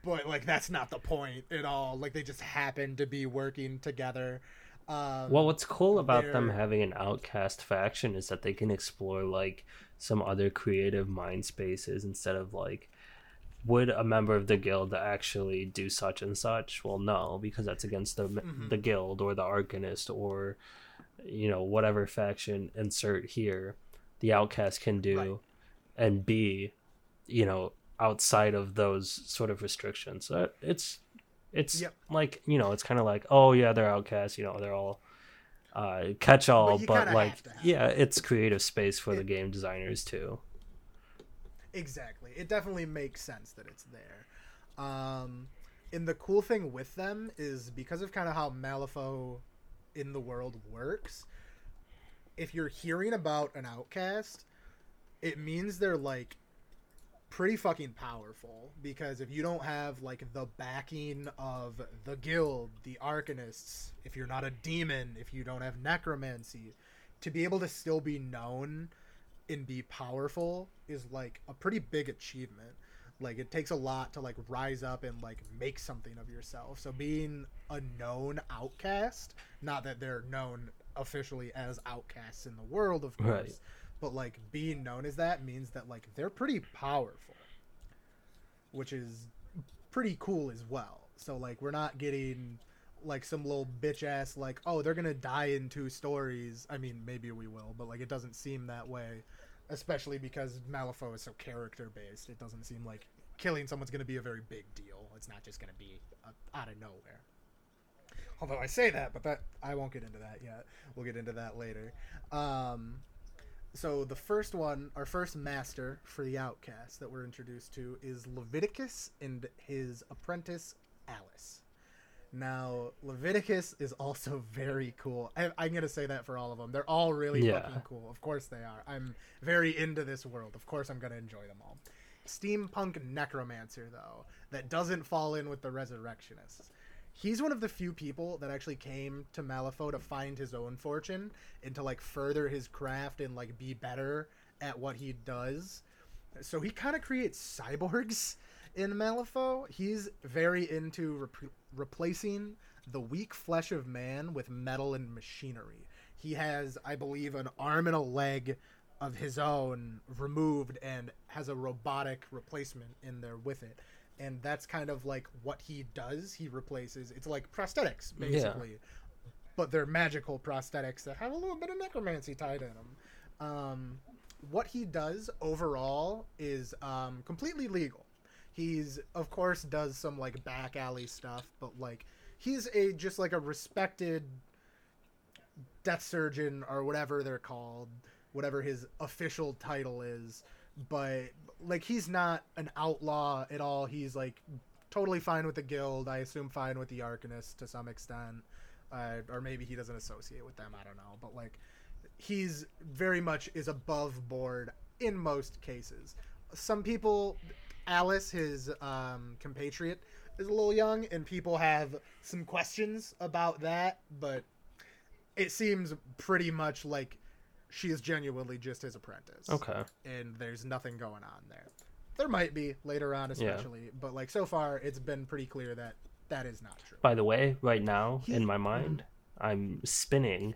but like that's not the point at all. Like they just happen to be working together. Um, Well, what's cool about them they're- having an outcast faction is that they can explore like some other creative mind spaces instead of like would a member of the guild actually do such and such? Well, no, because that's against the Mm-hmm. the guild or the arcanist or you know whatever faction insert here. The outcast can do Right. and be, you know, outside of those sort of restrictions. So it's it's Yep. like you know, it's kind of like oh yeah, they're outcasts. You know, they're all uh, catch all, But but, like yeah, it's creative space for the game designers too. Exactly. It definitely makes sense that it's there. Um, and the cool thing with them is because of kind of how Malifaux in the world works, if you're hearing about an outcast, it means they're like pretty fucking powerful because if you don't have like the backing of the guild, the arcanists, if you're not a demon, if you don't have necromancy, to be able to still be known and be powerful is like a pretty big achievement. Like it takes a lot to like rise up and like make something of yourself. So being a known outcast, not that they're known officially as outcasts in the world, of course, Right. but like being known as that means that like they're pretty powerful, which is pretty cool as well. So like we're not getting like some little bitch ass like oh they're gonna die in two stories. I mean maybe we will, but like it doesn't seem that way, especially because Malifaux is so character based. It doesn't seem like killing someone's gonna be a very big deal. It's not just gonna be uh, out of nowhere. Although I say that, but that I won't get into that yet. We'll get into that later. Um, so the first one, our first master for the outcast that we're introduced to is Leviticus and his apprentice Alice. Now, Leviticus is also very cool. I, I'm gonna say that for all of them. They're all really Yeah. fucking cool. Of course they are. I'm very into this world. Of course I'm gonna enjoy them all. Steampunk necromancer though, that doesn't fall in with the resurrectionists. He's one of the few people that actually came to Malifaux to find his own fortune and to like further his craft and like be better at what he does. So he kind of creates cyborgs in Malifaux. He's very into rep- replacing the weak flesh of man with metal and machinery. He has, I believe, an arm and a leg of his own removed and has a robotic replacement in there with it. And that's kind of like what he does. He replaces it's like prosthetics, basically. But they're magical prosthetics that have a little bit of necromancy tied in them. Um, what he does overall is um, completely legal. He's of course does some like back alley stuff, but like he's a just like a respected death surgeon or whatever they're called, whatever his official title is. But like he's not an outlaw at all. He's like totally fine with the guild. I assume fine with the Arcanists to some extent, uh, or maybe he doesn't associate with them. I don't know. But like he's very much is above board in most cases. Some people, Alyce, his um, compatriot, is a little young, and people have some questions about that. But it seems pretty much like she is genuinely just his apprentice. Okay. And there's nothing going on there. There might be later on, especially, but like so far, it's been pretty clear that that is not true. By the way, right now in my mind, I'm spinning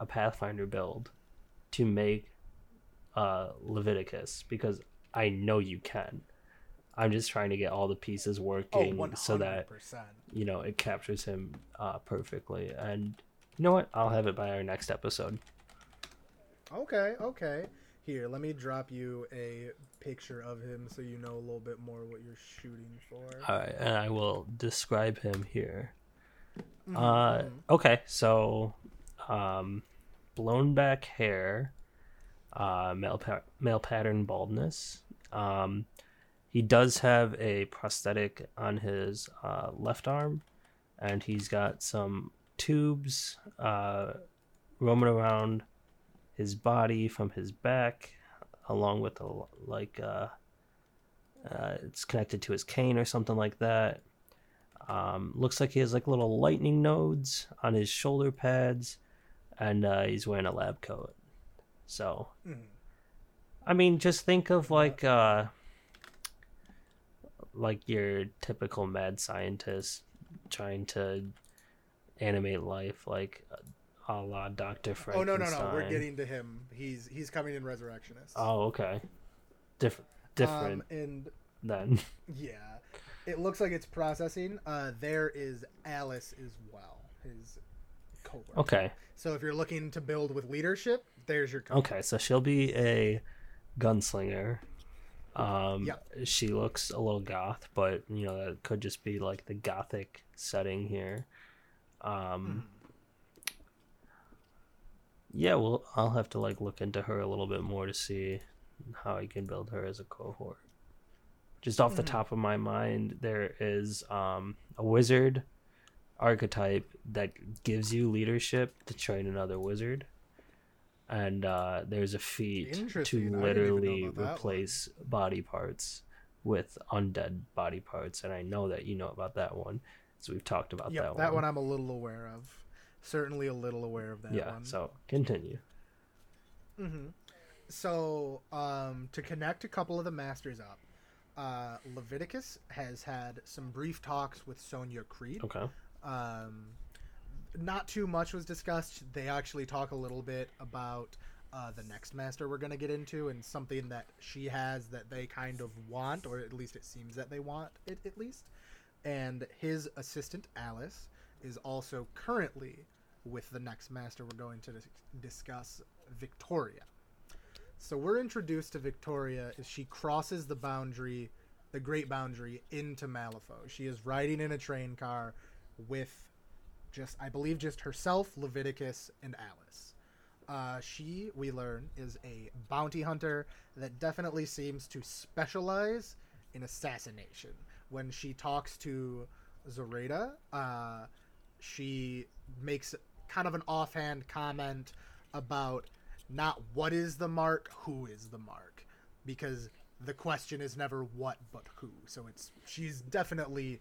a Pathfinder build to make uh, Leviticus because I know you can. I'm just trying to get all the pieces Oh, working 100%. so that you know it captures him uh, perfectly. And you know what? I'll have it by our next episode. Okay, okay. Here, let me drop you a picture of him so you know a little bit more what you're shooting for. All right, and I will describe him here. Mm-hmm, Uh, okay, so um, blown back hair, uh, male pa- male pattern baldness. Um, he does have a prosthetic on his uh, left arm, and he's got some tubes uh, roaming around his body from his back, along with a like uh, uh, it's connected to his cane or something like that. Um, looks like he has like little lightning nodes on his shoulder pads, and uh, he's wearing a lab coat. So, I mean, just think of like uh, like your typical mad scientist trying to animate life, like a la Doctor Oh Frankenstein. no no no, we're getting to him. He's he's coming in Resurrectionist. Oh, okay. Different, different Um, and then. yeah, it looks like it's processing. Uh, there is Alyce as well, his coworker. Okay. So if you're looking to build with leadership, there's your co Okay, so she'll be a gunslinger. Um, Yeah. She looks a little goth, but you know that could just be like the gothic setting here. Um, Yeah, well, I'll have to like look into her a little bit more to see how I can build her as a cohort. Just off the top of my mind, there is um, a wizard archetype that gives you leadership to train another wizard and uh, there's a feat to I didn't even know literally that one. replace body parts with undead body parts and i know that you know about that one so we've talked about Yep, that, that, one That one I'm a little aware of. Certainly a little aware of that yeah one. so continue So, um, to connect a couple of the masters up, uh, Leviticus has had some brief talks with Sonnia Criid. okay Um, not too much was discussed. They actually talk a little bit about uh, the next master we're going to get into and something that she has that they kind of want, or at least it seems that they want it at least. And his assistant, Alyce, is also currently with the next master we're going to dis- discuss, Victoria. So we're introduced to Victoria as she crosses the boundary, the great boundary, into Malifaux. She is riding in a train car with just, I believe, just herself, Leviticus, and Alyce. Uh, she, we learn, is a bounty hunter that definitely seems to specialize in assassination. When she talks to Zoraida, uh, she makes kind of an offhand comment about not what is the mark, who is the mark, because the question is never what but who. So it's she's definitely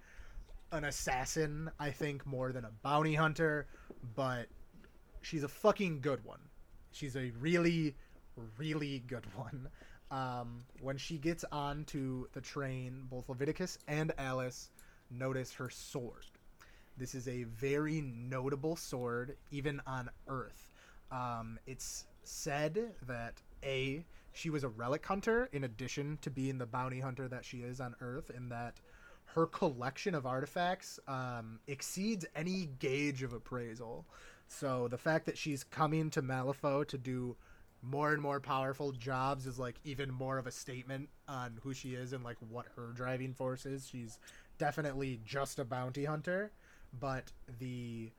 an assassin, I think, more than a bounty hunter, but she's a fucking good one. She's a really, really good one. Um, when she gets onto the train, both Leviticus and Alyce notice her sword. This is a very notable sword, even on Earth. Um, it's said that A, she was a relic hunter in addition to being the bounty hunter that she is on Earth, and that her collection of artifacts um, exceeds any gauge of appraisal. So the fact that she's coming to Malifaux to do more and more powerful jobs is like even more of a statement on who she is and like what her driving force is. She's definitely just a bounty hunter, but the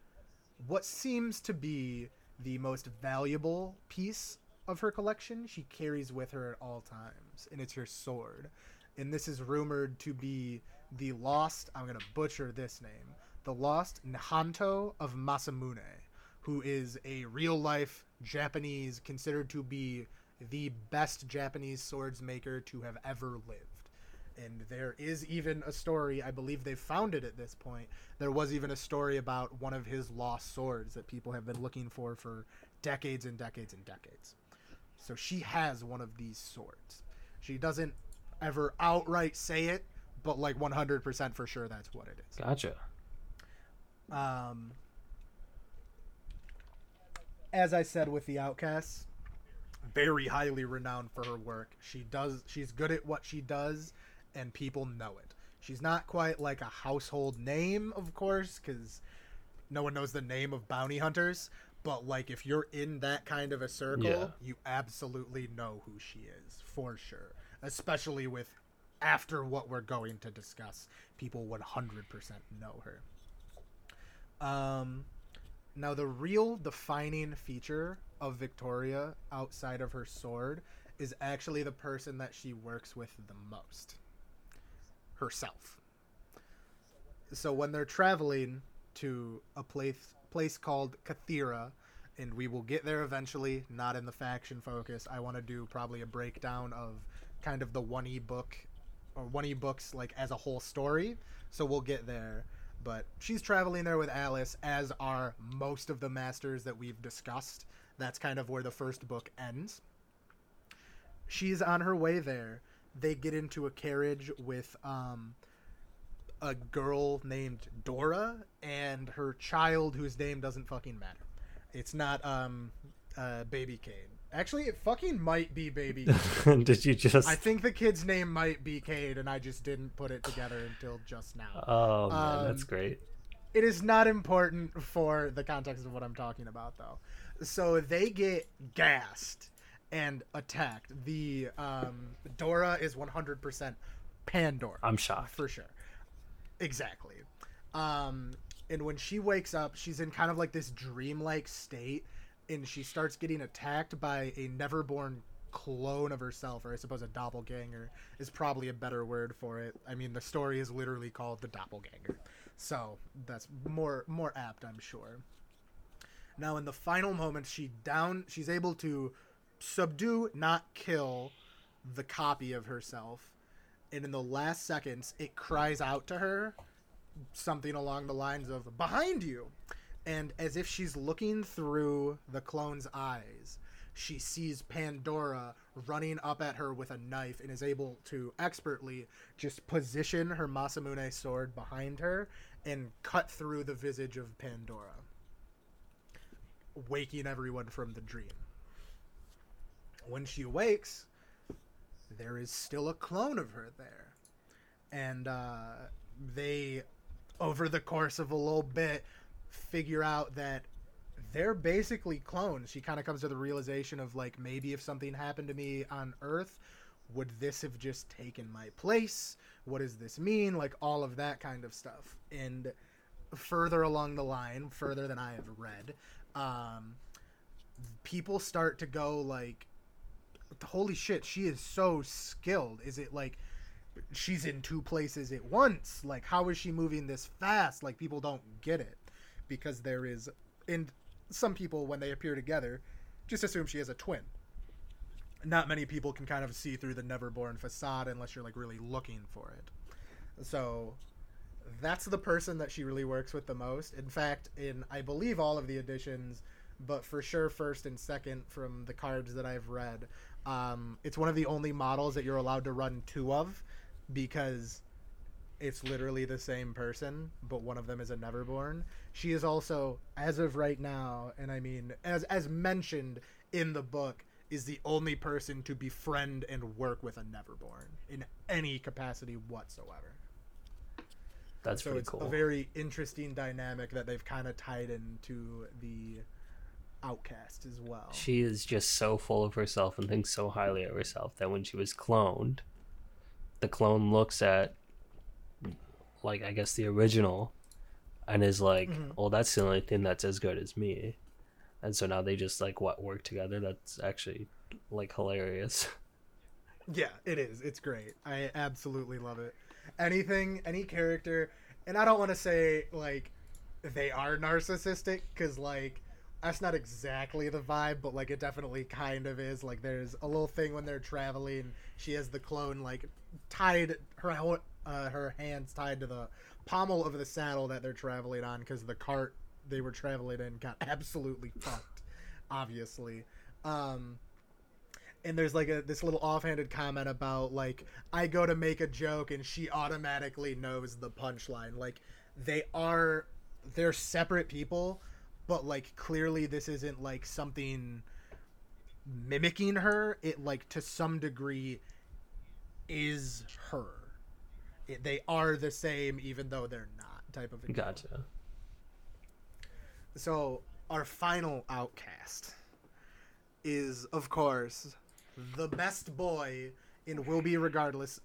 what seems to be the most valuable piece of her collection she carries with her at all times, and it's her sword. And this is rumored to be the lost, I'm to butcher this name, the lost Nhanto of Masamune, who is a real life Japanese, considered to be the best Japanese swords maker to have ever lived. And there is even a story, I believe they've found it at this point. There was even a story about one of his lost swords that people have been looking for for decades and decades and decades. So she has one of these swords. She doesn't ever outright say it, but like 100% for sure that's what it is. Gotcha. Um, as I said with the Outcasts, very highly renowned for her work. She does she's good at what she does and people know it. She's not quite like a household name, of course, cuz no one knows the name of bounty hunters, but like if you're in that kind of a circle, Yeah. you absolutely know who she is for sure, especially with after what we're going to discuss. People 100% know her. Um, now, the real defining feature of Victoria outside of her sword is actually the person that she works with the most herself. So, when they're traveling to a place, place called Kythera, and we will get there eventually, not in the faction focus, I want to do probably a breakdown of kind of the one e book or one e books like as a whole story. So, we'll get there but she's traveling there with Alyce, as are most of the masters that we've discussed. That's kind of where the first book ends. She's on her way there. They get into a carriage with um, a girl named Dora and her child, whose name doesn't fucking matter. It's not um, uh, Baby Kade. Actually, it fucking might be Baby. Did you just? I think the kid's name might be Kade, and I just didn't put it together until just now. oh man, that's um, great. It is not important for the context of what I'm talking about, though. So they get gassed and attacked. The um, Dora is 100% Pandora I'm shocked. for sure. Exactly. Um, and when she wakes up, she's in kind of like this dreamlike state, and she starts getting attacked by a never-born clone of herself, or I suppose a doppelganger is probably a better word for it. I mean, the story is literally called the doppelganger, so that's more more apt, I'm sure. Now, in the final moments, she down, she's able to subdue, not kill, the copy of herself, and in the last seconds, it cries out to her something along the lines of "behind you," and as if she's looking through the clone's eyes, she sees Pandora running up at her with a knife and is able to expertly just position her Masamune sword behind her and cut through the visage of Pandora waking everyone from the dream. When she wakes, there is still a clone of her there. And uh, they, over the course of a little bit, figure out that they're basically clones. She kind of comes to the realization of, like, maybe if something happened to me on Earth, would this have just taken my place? What does this mean? Like, all of that kind of stuff. And further along the line, further than I have read, um, people start to go like, "Holy shit, she is so skilled." Is it like she's in two places at once? Like, how is she moving this fast? Like, people don't get it because there is, and some people when they appear together, just assume she has a twin. Not many people can kind of see through the Neverborn facade unless you're like really looking for it. So that's the person that she really works with the most. In fact, in I believe all of the editions, but for sure first and second from the cards that I've read, um, it's one of the only models that you're allowed to run two of because it's literally the same person, but one of them is a Neverborn. She is also, as of right now, and I mean, as as mentioned in the book, is the only person to befriend and work with a Neverborn in any capacity whatsoever. That's so pretty it's cool. a very interesting dynamic that they've kind of tied into the outcast as well. she is just so full of herself and thinks so highly of herself that when she was cloned, the clone looks at, like, I guess the original and is like, Mhm. well, that's the only thing that's as good as me. And so now they just, like, what, work together? That's actually, like, hilarious. Yeah, it is. It's great. I absolutely love it. Anything, any character, and I don't want to say like they are narcissistic because like that's not exactly the vibe, but like it definitely kind of is. Like there's a little thing when they're traveling, she has the clone like tied her ho- uh, her hands tied to the pommel of the saddle that they're traveling on because the cart they were traveling in got absolutely fucked, obviously. Um, and there's like a this little offhanded comment about like I go to make a joke and she automatically knows the punchline. Like they are they're separate people, but like clearly this isn't like something mimicking her. It like to some degree is her. They are the same even though they're not type of a. Gotcha. So our final outcast is, of course, the best boy in will be regardless,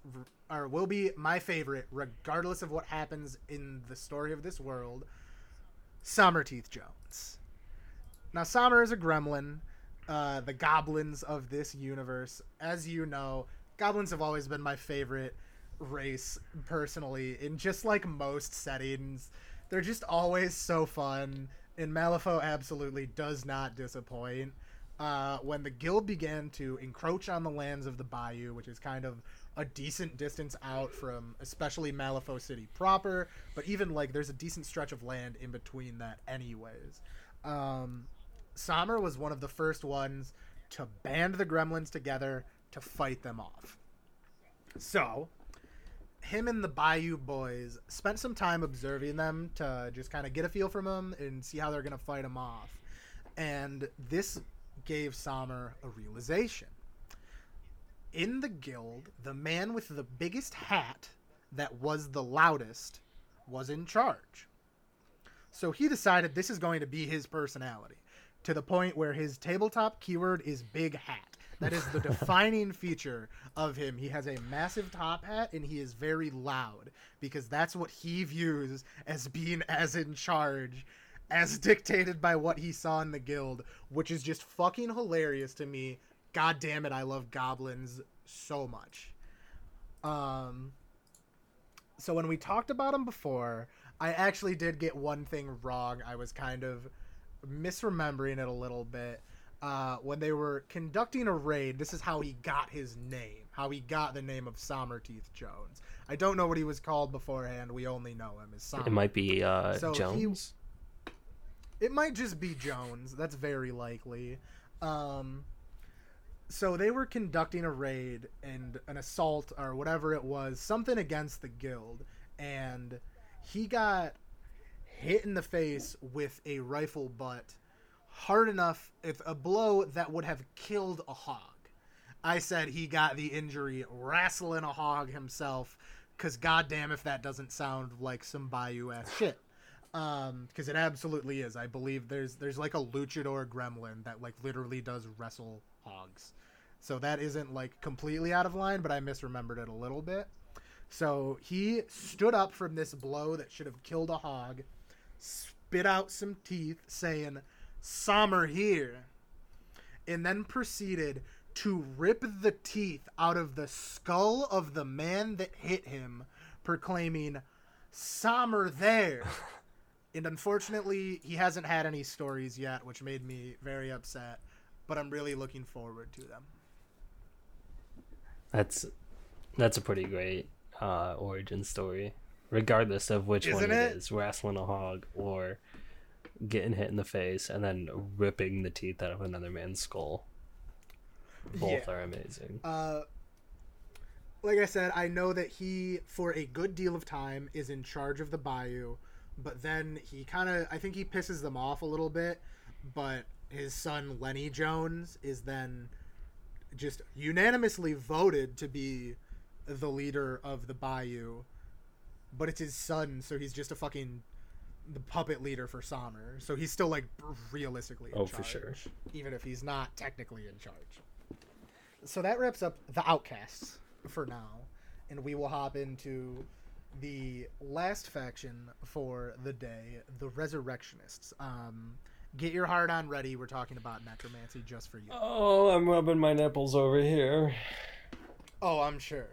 or will be my favorite regardless of what happens in the story of this world. Som'er Teeth Jones. Now, Som'er is a gremlin. Uh, the goblins of this universe, as you know, goblins have always been my favorite race personally. In just like most settings, they're just always so fun. And Malifaux absolutely does not disappoint. Uh, when the guild began to encroach on the lands of the Bayou, which is kind of a decent distance out from especially Malifaux City proper, but even like there's a decent stretch of land in between that, anyways. Um, Som'er was one of the first ones to band the gremlins together to fight them off. So, him and the Bayou boys spent some time observing them to just kind of get a feel from them and see how they're going to fight them off. And this gave Som'er a realization. In the guild, the man with the biggest hat that was the loudest was in charge. So he decided this is going to be his personality to the point where his tabletop keyword is big hat. That is the defining feature of him. He has a massive top hat and he is very loud because that's what he views as being as in charge as dictated by what he saw in the guild, which is just fucking hilarious to me. God damn it, I love goblins so much. Um so when we talked about him before, I actually did get one thing wrong. I was kind of misremembering it a little bit. Uh, when they were conducting a raid, this is how he got his name, how he got the name of Som'er Teeth Jones. I don't know what he was called beforehand. We only know him as Som'er. It might be uh, So he- Jones. It might just be Jones. That's very likely. Um, so they were conducting a raid and an assault or whatever it was, something against the guild, and he got hit in the face with a rifle butt hard enough, if a blow that would have killed a hog. I said he got the injury wrestling a hog himself, because goddamn if that doesn't sound like some Bayou ass shit. Um because it absolutely is. I believe there's there's like a luchador gremlin that like literally does wrestle hogs. So that isn't like completely out of line but i misremembered it a little bit. So he stood up from this blow that should have killed a hog spit out some teeth saying sommer here and then proceeded to rip the teeth out of the skull of the man that hit him proclaiming sommer there and unfortunately he hasn't had any stories yet which made me very upset but i'm really looking forward to them That's that's a pretty great uh, origin story, regardless of which one Isn't it it? is, wrestling a hog or getting hit in the face and then ripping the teeth out of another man's skull. Both Yeah. are amazing. uh like I said, I know that he, for a good deal of time, is in charge of the Bayou, but then he kind of, I think he pisses them off a little bit. But his son Lenny Jones is then just unanimously voted to be the leader of the Bayou. But it's his son, so he's just a fucking the puppet leader for Som'er. So he's still like realistically in Oh, charge, for sure. even if he's not technically in charge. So that wraps up the Outcasts for now, and we will hop into the last faction for the day, the Resurrectionists. Um, get your heart on ready. We're talking about necromancy just for you. Oh, I'm rubbing my nipples over here. Oh, I'm sure.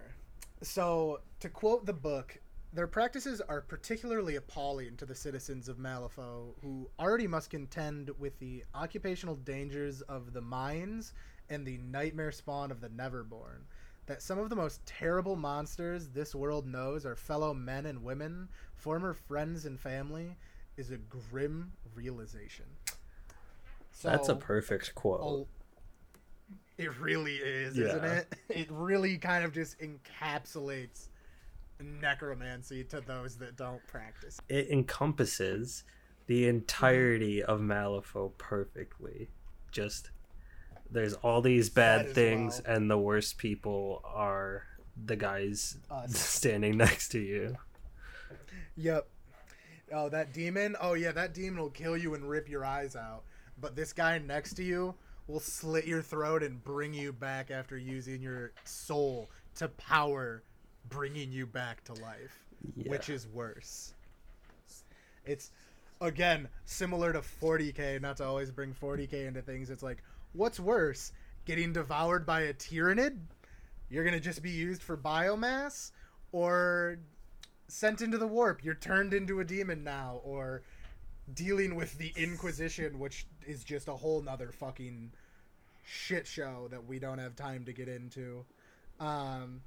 So, to quote the book, their practices are particularly appalling to the citizens of Malifaux, who already must contend with the occupational dangers of the mines and the nightmare spawn of the Neverborn. That some of the most terrible monsters this world knows are fellow men and women, former friends and family, is a grim realization. So, That's a perfect quote. Oh, it really is, isn't it? It really kind of just encapsulates necromancy to those that don't practice. It encompasses the entirety of Malifaux perfectly. Just there's all these bad things, well. and the worst people are the guys Us. standing next to you. Yep. Oh, that demon? Oh, yeah, that demon will kill you and rip your eyes out. But this guy next to you will slit your throat and bring you back after using your soul to power bringing you back to life. Which is worse? It's, again, similar to 40k, not to always bring 40k into things. It's like, what's worse? Getting devoured by a Tyranid? You're to just be used for biomass? Or sent into the warp. You're turned into a demon now, or dealing with the Inquisition, which is just a whole nother fucking shit show that we don't have time to get into. Um,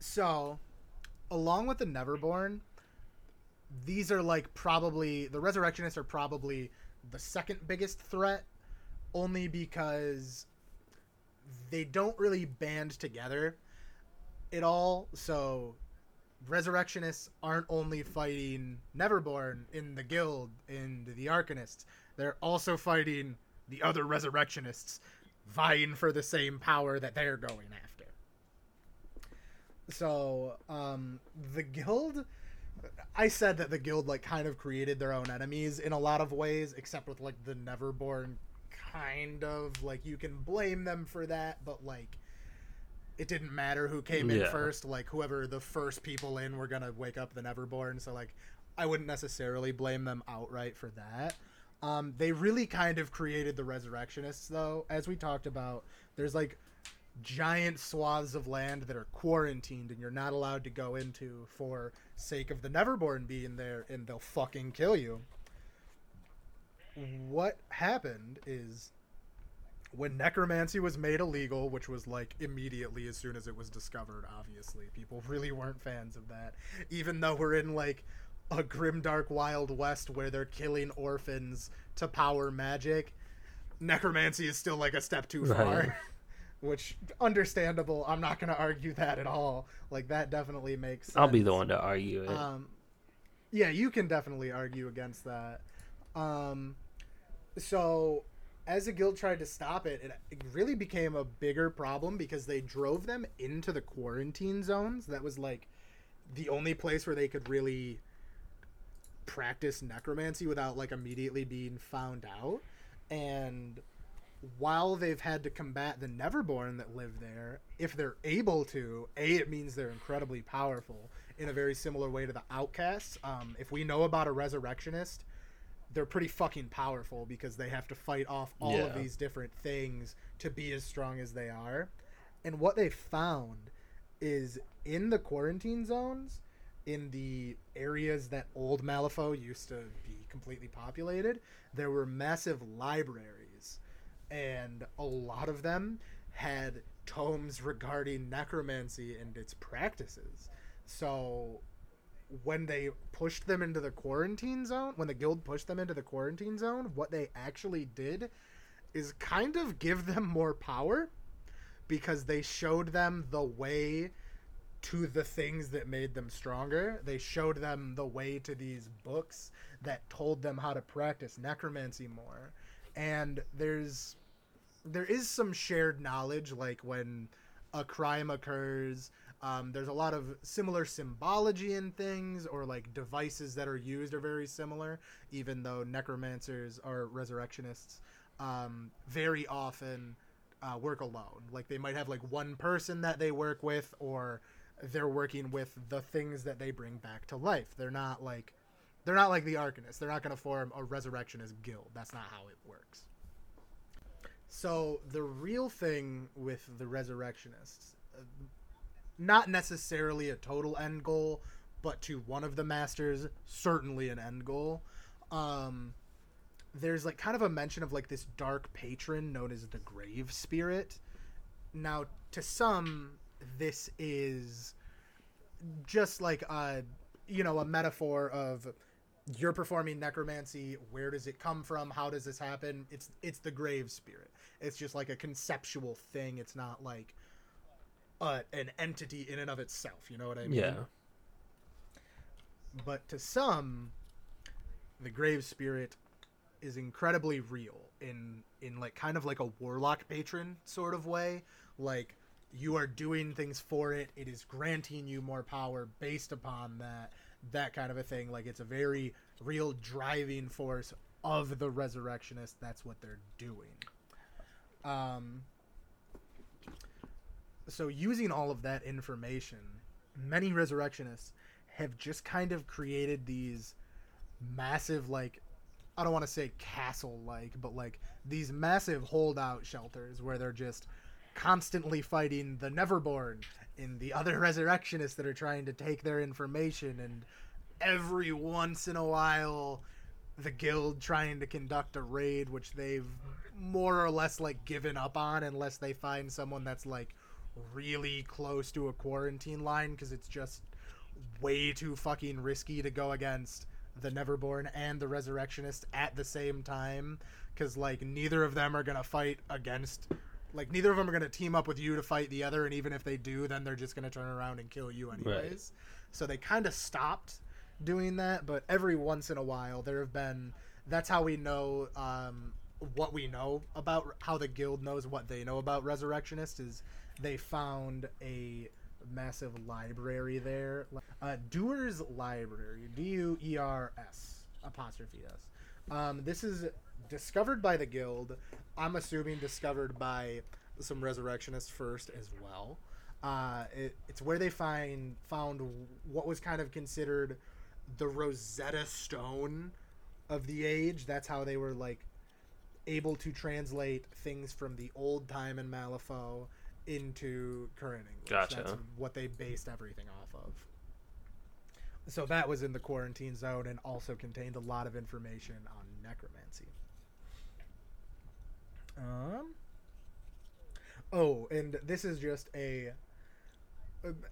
so, along with the Neverborn, these are like probably the Resurrectionists are probably the second biggest threat, only because they don't really band together at all. So resurrectionists aren't only fighting Neverborn in the guild in the Arcanists. They're also fighting the other resurrectionists, vying for the same power that they're going after. So, um, the guild. I said that the guild like kind of created their own enemies in a lot of ways, except with like the Neverborn kind of like you can blame them for that, but like it didn't matter who came in Yeah. first. Like whoever the first people in were gonna wake up the Neverborn. So like I wouldn't necessarily blame them outright for that. Um, they really kind of created the Resurrectionists, though. As we talked about, there's like giant swaths of land that are quarantined and you're not allowed to go into for sake of the Neverborn being there, and they'll fucking kill you. What happened is when necromancy was made illegal, which was like immediately as soon as it was discovered, obviously, people really weren't fans of that. Even though we're in like a grim dark wild west where they're killing orphans to power magic, necromancy is still like a step too far. Right. Which understandable. I'm not going to argue that at all. Like that definitely makes sense. I'll be the one to argue it. Um, yeah, you can definitely argue against that. Um, so, as the guild tried to stop it, it, it really became a bigger problem because they drove them into the quarantine zones. That was like the only place where they could really practice necromancy without like immediately being found out. And while they've had to combat the Neverborn that live there, if they're able to, A, it means they're incredibly powerful in a very similar way to the Outcasts. Um, if we know about a Resurrectionist, they're pretty fucking powerful because they have to fight off all of these different things to be as strong as they are. And what they found is in the quarantine zones, in the areas that old Malifaux used to be completely populated, there were massive libraries. And a lot of them had tomes regarding necromancy and its practices. So when they pushed them into the quarantine zone, when the guild pushed them into the quarantine zone, what they actually did is kind of give them more power because they showed them the way to the things that made them stronger. They showed them the way to these books that told them how to practice necromancy more. And there's there is some shared knowledge like when a crime occurs um, there's a lot of similar symbology in things or like devices that are used are very similar even though necromancers or resurrectionists um, very often uh, work alone. Like they might have like one person that they work with or they're working with the things that they bring back to life. They're not like they're not like the arcanists. They're not going to form a resurrectionist guild. That's not how it works so the real thing with the resurrectionists, uh, not necessarily a total end goal, but to one of the masters, certainly an end goal. Um, there's like kind of a mention of like this dark patron known as the Grave Spirit. Now, to some, this is just like a you know a metaphor of you're performing necromancy where does it come from how does this happen it's it's the grave spirit it's just like a conceptual thing. It's not like uh, an entity in and of itself you know what i mean? Yeah. but to some the grave spirit is incredibly real in in like kind of like a warlock patron sort of way. Like you are doing things for it. It is granting you more power based upon that that kind of a thing. Like it's a very real driving force of the resurrectionist. That's what they're doing um so using all of that information many resurrectionists have just kind of created these massive like I don't want to say castle like, but like these massive holdout shelters where they're just constantly fighting the Neverborn and the other resurrectionists that are trying to take their information and every once in a while the guild trying to conduct a raid which they've more or less like given up on unless they find someone that's like really close to a quarantine line because it's just way too fucking risky to go against the Neverborn and the Resurrectionist at the same time because like neither of them are gonna fight against like neither of them are gonna team up with you to fight the other and even if they do then they're just gonna turn around and kill you anyways. So they kind of stopped doing that but every once in a while there have been that's how we know um what we know about how the guild knows what they know about resurrectionists is they found a massive library there. Uh, Duer's Library, D U E R S apostrophe S. Um, this is discovered by the guild. I'm assuming discovered by some resurrectionists first as well. Uh, it, it's where they find found what was kind of considered the Rosetta Stone of the age. That's how they were like able to translate things from the old time in Malifaux into current English. Gotcha. That's what they based everything off of. So that was in the quarantine zone and also contained a lot of information on necromancy. Um. Oh, and this is just a.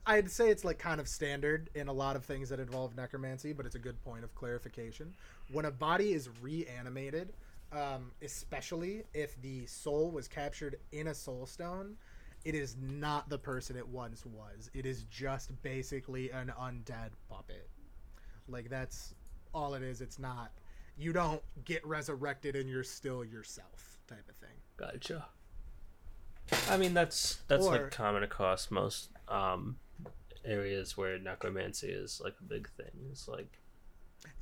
I'd say it's like kind of standard in a lot of things that involve necromancy, but it's a good point of clarification. When a body is reanimated, um, especially if the soul was captured in a soul stone, it is not the person it once was. It is just basically an undead puppet. Like that's all it is. It's not. You don't get resurrected and you're still yourself, type of thing. Gotcha. I mean that's that's Or- like common across most um areas where necromancy is like a big thing. It's like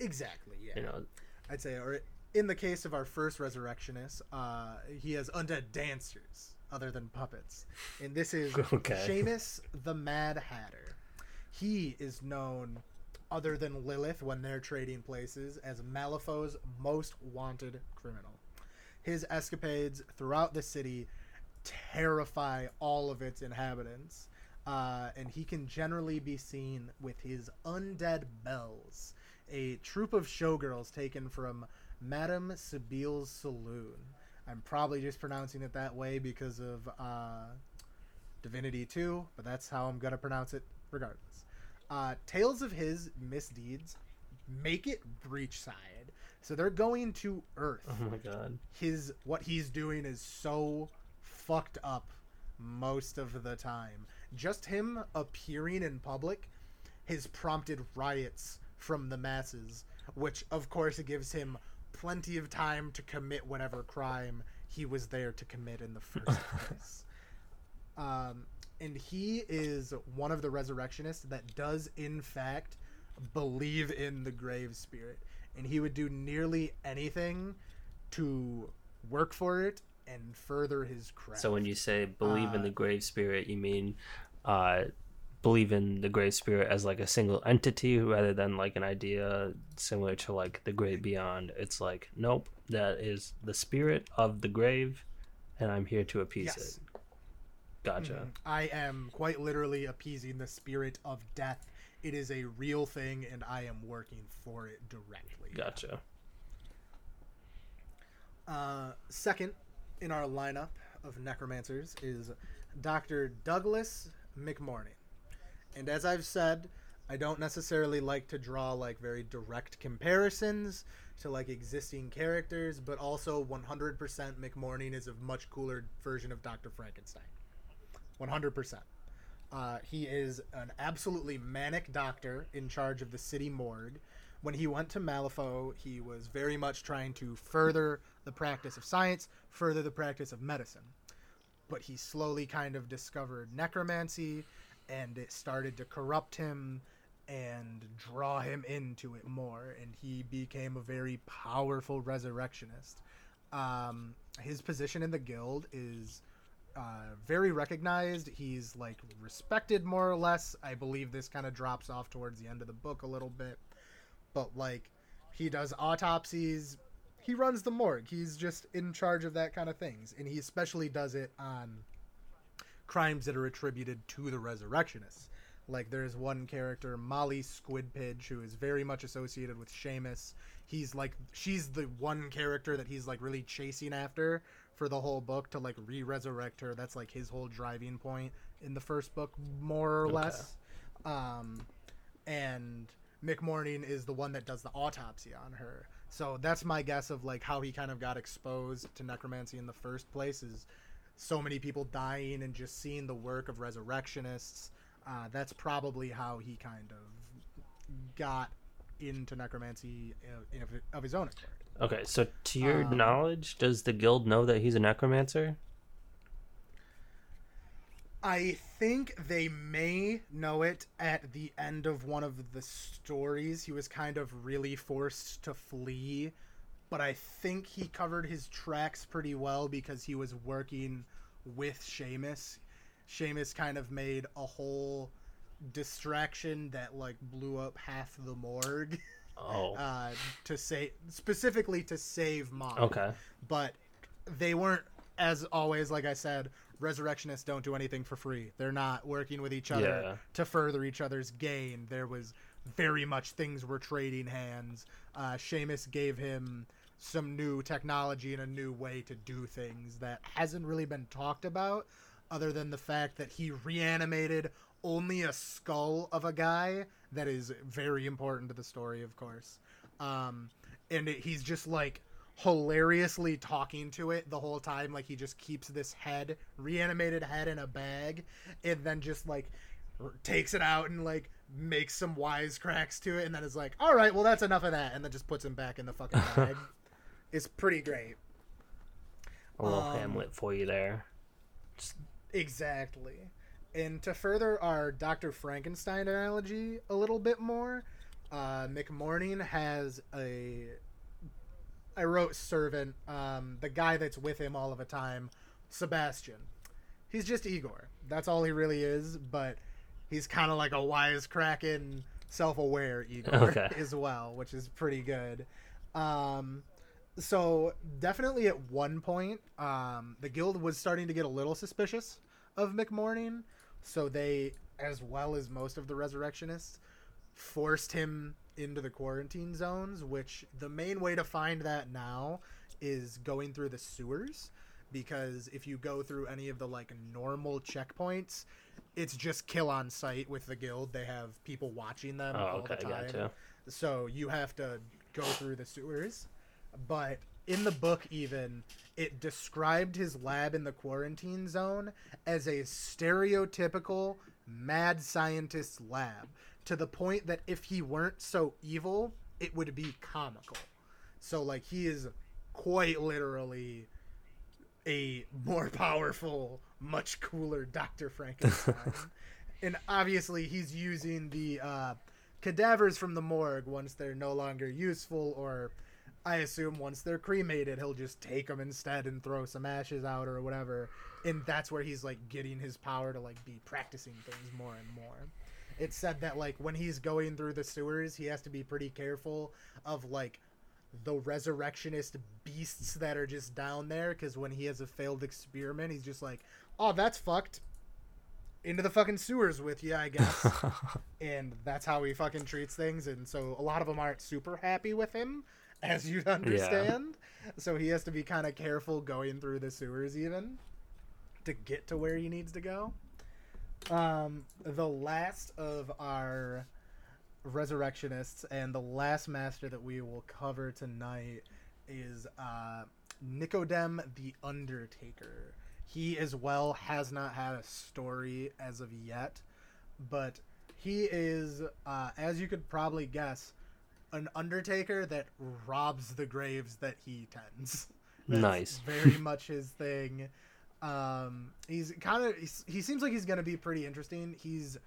Exactly. Yeah. you know I'd say, or in the case of our first resurrectionist, uh, he has undead dancers other than puppets, and this is Okay. Seamus the Mad Hatter. He is known, other than Lilith, when they're trading places, as Malifaux's most wanted criminal. His escapades throughout the city terrify all of its inhabitants. Uh, and he can generally be seen with his undead bells, a troupe of showgirls taken from Madame Sibyl's saloon. I'm probably just pronouncing it that way because of uh, Divinity 2, but that's how I'm going to pronounce it regardless. Uh, tales of his misdeeds make it breachside. So they're going to Earth oh my god. his what he's doing is so fucked up most of the time. Just him appearing in public has prompted riots from the masses, which of course gives him plenty of time to commit whatever crime he was there to commit in the first place. Um, and he is one of the resurrectionists that does, in fact, believe in the grave spirit. And he would do nearly anything to work for it and further his craft. So when you say believe in Uh, the grave spirit, you mean uh, believe in the grave spirit as like a single entity rather than like an idea similar to like the great beyond. It's like nope, that is the spirit of the grave, and I'm here to appease Yes. Mm-hmm. it. Gotcha. I am quite literally appeasing the spirit of death. It is a real thing, and I am working for it directly. Gotcha. Uh, second in our lineup of necromancers is Dr. Douglas McMorning. And as I've said, I don't necessarily like to draw like very direct comparisons to like existing characters, but also 100% McMorning is a much cooler version of Dr. Frankenstein. 100%. Uh, he is an absolutely manic doctor in charge of the city morgue. When he went to Malifaux, he was very much trying to further the practice of science, further the practice of medicine. But he slowly kind of discovered necromancy, and it started to corrupt him and draw him into it more, and he became a very powerful resurrectionist. Um, his position in the guild is uh, very recognized. He's like respected more or less. I believe this kind of drops off towards the end of the book a little bit, but like he does autopsies. He runs the morgue. He's just in charge of that kind of things, and he especially does it on crimes that are attributed to the resurrectionists. Like there's one character, Molly Squidpiddge, who is very much associated with Seamus. He's like she's the one character that he's like really chasing after for the whole book to like re-resurrect her. That's like his whole driving point in the first book, more or less. Um, and McMorning is the one that does the autopsy on her. So that's my guess of like how he kind of got exposed to necromancy in the first place is so many people dying and just seeing the work of resurrectionists. Uh, that's probably how he kind of got into necromancy uh, of, of his own accord. Okay, so to your Um, knowledge, does the guild know that he's a necromancer? I think they may know it at the end of one of the stories. He was kind of really forced to flee, but I think he covered his tracks pretty well because he was working with Seamus. Seamus kind of made a whole distraction that like blew up half the morgue Oh, uh, to say specifically to save Mom okay. but they weren't as always like i said resurrectionists don't do anything for free. They're not working with each other Yeah. to further each other's gain. There was very much things were trading hands. Uh Seamus gave him some new technology and a new way to do things that hasn't really been talked about other than the fact that he reanimated only a skull of a guy. That is very important to the story of course. Um and it, he's just like hilariously talking to it the whole time like he just keeps this head reanimated head in a bag and then just like r- takes it out and like makes some wisecracks to it and then is like all right well that's enough of that and then just puts him back in the fucking bag it's pretty great A little Um, Hamlet for you there. Exactly. And to further our Dr. Frankenstein analogy a little bit more, uh, McMorning has a. I wrote servant, um, the guy that's with him all of the time, Sebastian. He's just Igor. That's all he really is, but he's kind of like a wisecracking, self aware Igor Okay. as well, which is pretty good. Um, so definitely at one point um, the guild was starting to get a little suspicious of mcmorning so they as well as most of the resurrectionists forced him into the quarantine zones which the main way to find that now is going through the sewers because if you go through any of the like normal checkpoints it's just kill on site with the guild. They have people watching them Oh, all okay, the time. Gotcha. so you have to go through the sewers. But in the book even it described his lab in the quarantine zone as a stereotypical mad scientist's lab to the point that if he weren't so evil it would be comical. So like he is quite literally a more powerful much cooler dr frankenstein. And obviously he's using the uh, cadavers from the morgue once they're no longer useful or i assume once they're cremated he'll just take them instead and throw some ashes out or whatever. And that's where he's like getting his power to like be practicing things more and more it said that like when he's going through the sewers he has to be pretty careful of like the resurrectionist beasts that are just down there because when he has a failed experiment he's just like oh that's fucked into the fucking sewers with you, I guess. and that's how he fucking treats things. And so a lot of them aren't super happy with him, as you'd understand. Yeah. So he has to be kind of careful going through the sewers, even to get to where he needs to go. Um, the last of our resurrectionists and the last master that we will cover tonight is uh, Nicodem the Undertaker he as well has not had a story as of yet, but he is, uh, as you could probably guess, an undertaker that robs the graves that he tends. That's nice. very much his thing. Um, he's kind of he seems like he's gonna be pretty interesting. He's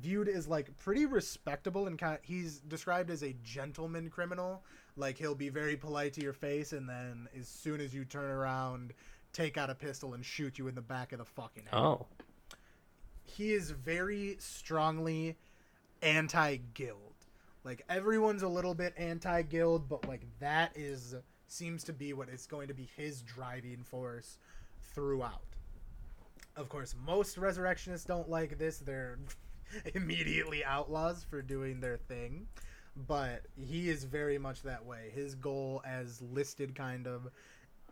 viewed as like pretty respectable and kind of, he's described as a gentleman criminal like he'll be very polite to your face and then as soon as you turn around take out a pistol and shoot you in the back of the fucking head. Oh. He is very strongly anti guild. Like everyone's a little bit anti guild, but like that is seems to be what is going to be his driving force throughout. Of course, most resurrectionists don't like this. They're immediately outlaws for doing their thing. But he is very much that way. His goal, as listed kind of,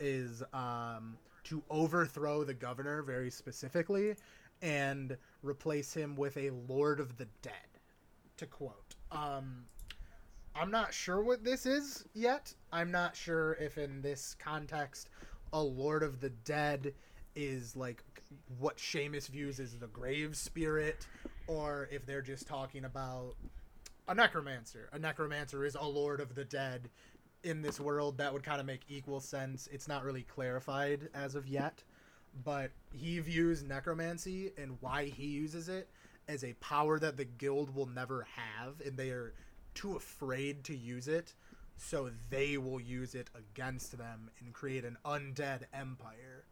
is um, to overthrow the governor very specifically and replace him with a Lord of the Dead, to quote. Um, I'm not sure what this is yet. I'm not sure if in this context a Lord of the Dead is like what Seamus views as the grave spirit, or if they're just talking about a necromancer. A necromancer is a Lord of the Dead in this world that would kind of make equal sense. It's not really clarified as of yet, but he views necromancy and why he uses it as a power that the guild will never have, and they are too afraid to use it, so they will use it against them and create an undead empire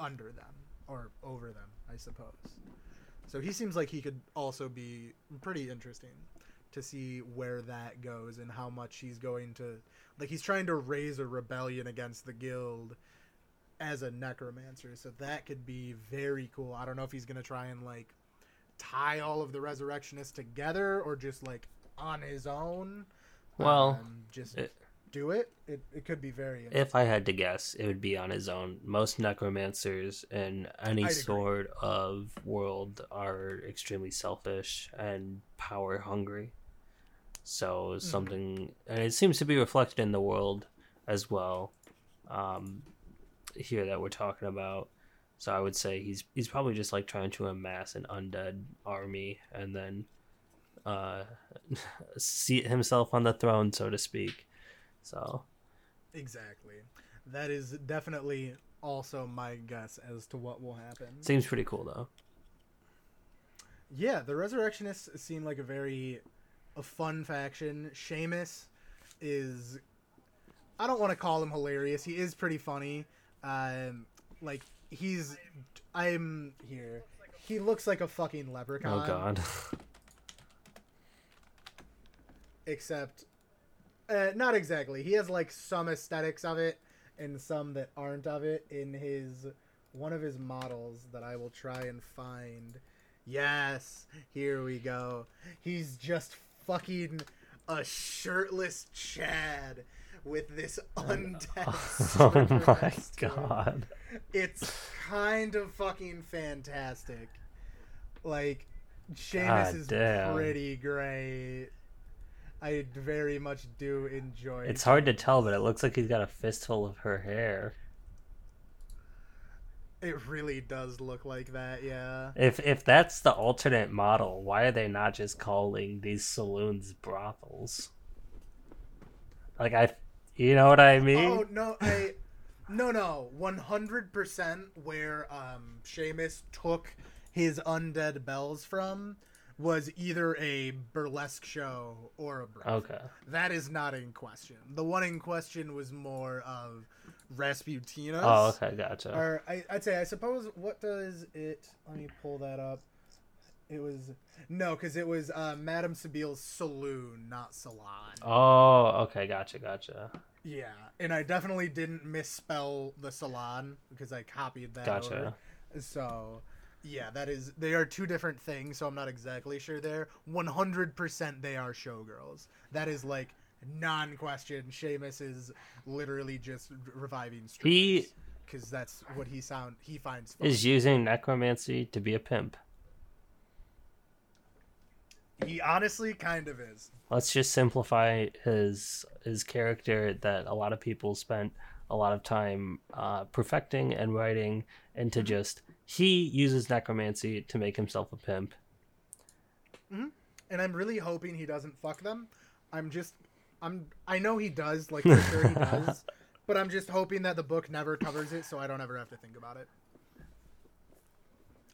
under them or over them, I suppose. So he seems like he could also be pretty interesting to see where that goes and how much he's going to like he's trying to raise a rebellion against the guild as a necromancer. So that could be very cool. I don't know if he's going to try and like tie all of the resurrectionists together or just like on his own well um, just it, do it. it it could be very if i had to guess it would be on his own most necromancers in any sort of world are extremely selfish and power hungry so mm. something, and it seems to be reflected in the world as well. Um, here that we're talking about. So I would say he's he's probably just like trying to amass an undead army and then uh, seat himself on the throne, so to speak. So exactly, that is definitely also my guess as to what will happen. Seems pretty cool though. Yeah, the resurrectionists seem like a very a fun faction. Seamus is I don't want to call him hilarious. He is pretty funny. Um, like he's I'm here. He looks like a fucking leprechaun. Oh god. Except uh, not exactly. He has like some aesthetics of it and some that aren't of it in his one of his models that I will try and find. Yes, here we go. He's just fucking a shirtless Chad with this undead. oh my god! It's kind of fucking fantastic. Like, Seamus is pretty great. I very much do enjoy. It's hard to tell, but it looks like he's got a fistful of her hair. It really does look like that, yeah. If if that's the alternate model, why are they not just calling these saloons brothels? Like I, you know what I mean? Oh no, I no no one hundred percent where um Seamus took his undead bells from was either a burlesque show or a brothel. Okay. That is not in question. The one in question was more of Rasputina's. Oh, okay, gotcha. Or I, I'd say, I suppose, what does it? Let me pull that up. It was no, because it was uh, Madame Sybelle's saloon, not salon. Oh, okay, gotcha, gotcha. Yeah, and I definitely didn't misspell the salon because I copied that. Gotcha. over. So, yeah, that is they are two different things. So I'm not exactly sure there. 100% they are showgirls. That is like non-question. Seamus is literally just reviving He- because that's what he sound he finds. Fun. Is using necromancy to be a pimp. He honestly kind of is. Let's just simplify his his character that a lot of people spent a lot of time uh, perfecting and writing into Mm-hmm. just he uses necromancy to make himself a pimp. and I'm really hoping he doesn't fuck them. I'm just, I'm, I know he does, like for sure he does, but I'm just hoping that the book never covers it, so I don't ever have to think about it.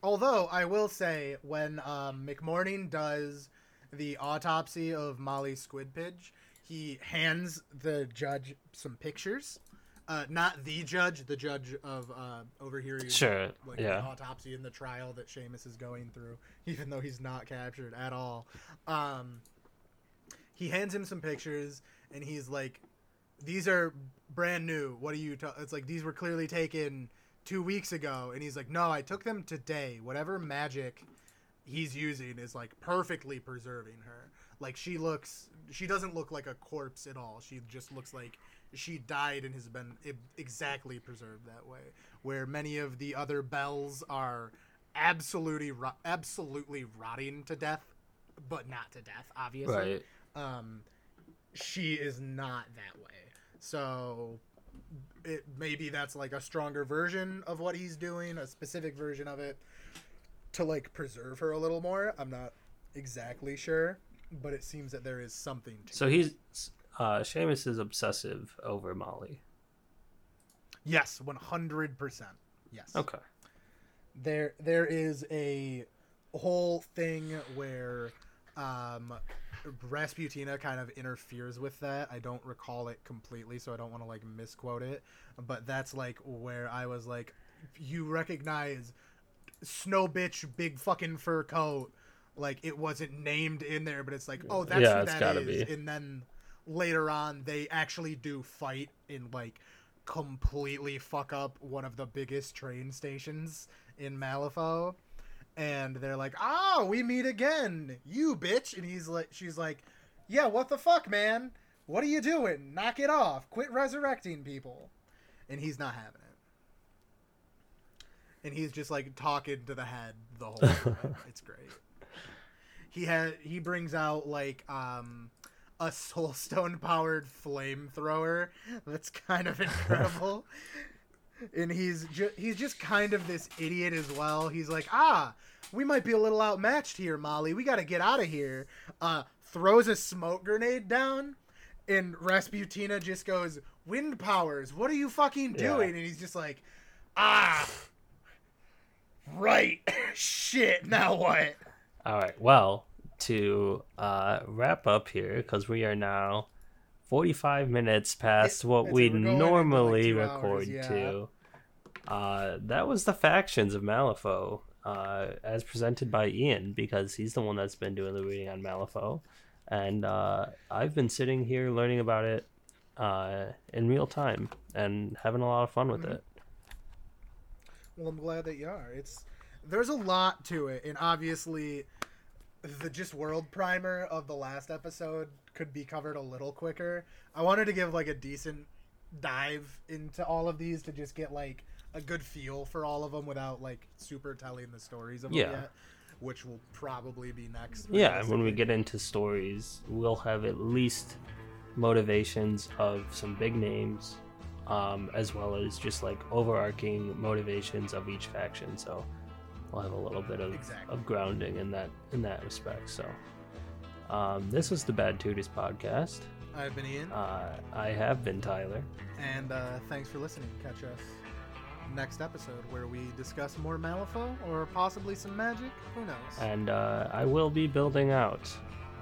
Although I will say, when um, McMorning does the autopsy of Molly Squidpiddge, he hands the judge some pictures. Uh, not the judge, the judge of uh, overhearing Sure, like yeah. the autopsy and the trial that Seamus is going through, even though he's not captured at all. Um, he hands him some pictures, and he's like, "These are brand new. What are you?" Ta-? It's like these were clearly taken two weeks ago, and he's like, "No, I took them today. Whatever magic." he's using is like perfectly preserving her. Like she looks, she doesn't look like a corpse at all. She just looks like she died and has been exactly preserved that way. Where many of the other bells are absolutely, ro- absolutely rotting to death, but not to death, obviously. Right. Um, she is not that way. So it maybe that's like a stronger version of what he's doing, a specific version of it to like preserve her a little more. I'm not exactly sure, but it seems that there is something to So he's uh Seamus is obsessive over Molly. Yes, 100%. Yes. Okay. there there is a whole thing where um Rasputina kind of interferes with that. I don't recall it completely, so I don't want to like misquote it, but that's like where I was like you recognize Snow Bitch big fucking fur coat like it wasn't named in there, but it's like, oh, that's Yeah, who it's that gotta be. And then later on, they actually do fight in like completely fuck up one of the biggest train stations in Malifaux. And they're like, "Ah, we meet again, you bitch!" And he's like, "She's like, yeah, what the fuck, man? What are you doing? Knock it off! Quit resurrecting people." And he's not having it. And he's just like talking to the head the whole time. it's great. He had he brings out like um a soulstone powered flamethrower that's kind of incredible. and he's ju- he's just kind of this idiot as well. He's like, "Ah, we might be a little outmatched here, Molly. We got to get out of here." Uh throws a smoke grenade down and Rasputina just goes, "Wind powers. What are you fucking Yeah. doing?" And he's just like, "Ah, right. Shit. Now what?" All right. Well, to uh, wrap up here, because we are now 45 minutes past what it's- we into, like, normally hours, record yeah. to. Uh, that was the factions of Malifaux, uh, as presented by Ian, because he's the one that's been doing the reading on Malifaux. And uh, I've been sitting here learning about it uh, in real time and having a lot of fun with Mm-hmm. it. Well, I'm glad that you are. It's there's a lot to it, and obviously, the just world primer of the last episode could be covered a little quicker. I wanted to give like a decent dive into all of these to just get like a good feel for all of them without like super telling the stories of Yeah. them yet. which will probably be next. Yeah, when we get into stories, we'll have at least motivations of some big names, um, as well as just like overarching motivations of each faction. So we'll have a little bit of, Exactly. of grounding in that in that respect. So um, this was the Bad Tutors podcast. I've been Ian, Uh, I have been Tyler. and uh, thanks for listening. Catch us next episode where we discuss more Malifaux or possibly some magic. Who knows? and uh, I will be building out.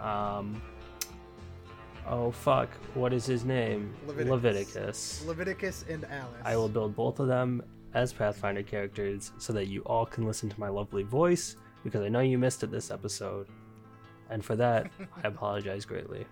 Um, oh fuck! What is his name? Leveticus. Leveticus. Leveticus and Alyce. I will build both of them as Pathfinder characters so that you all can listen to my lovely voice because I know you missed it this episode, and for that I apologize greatly.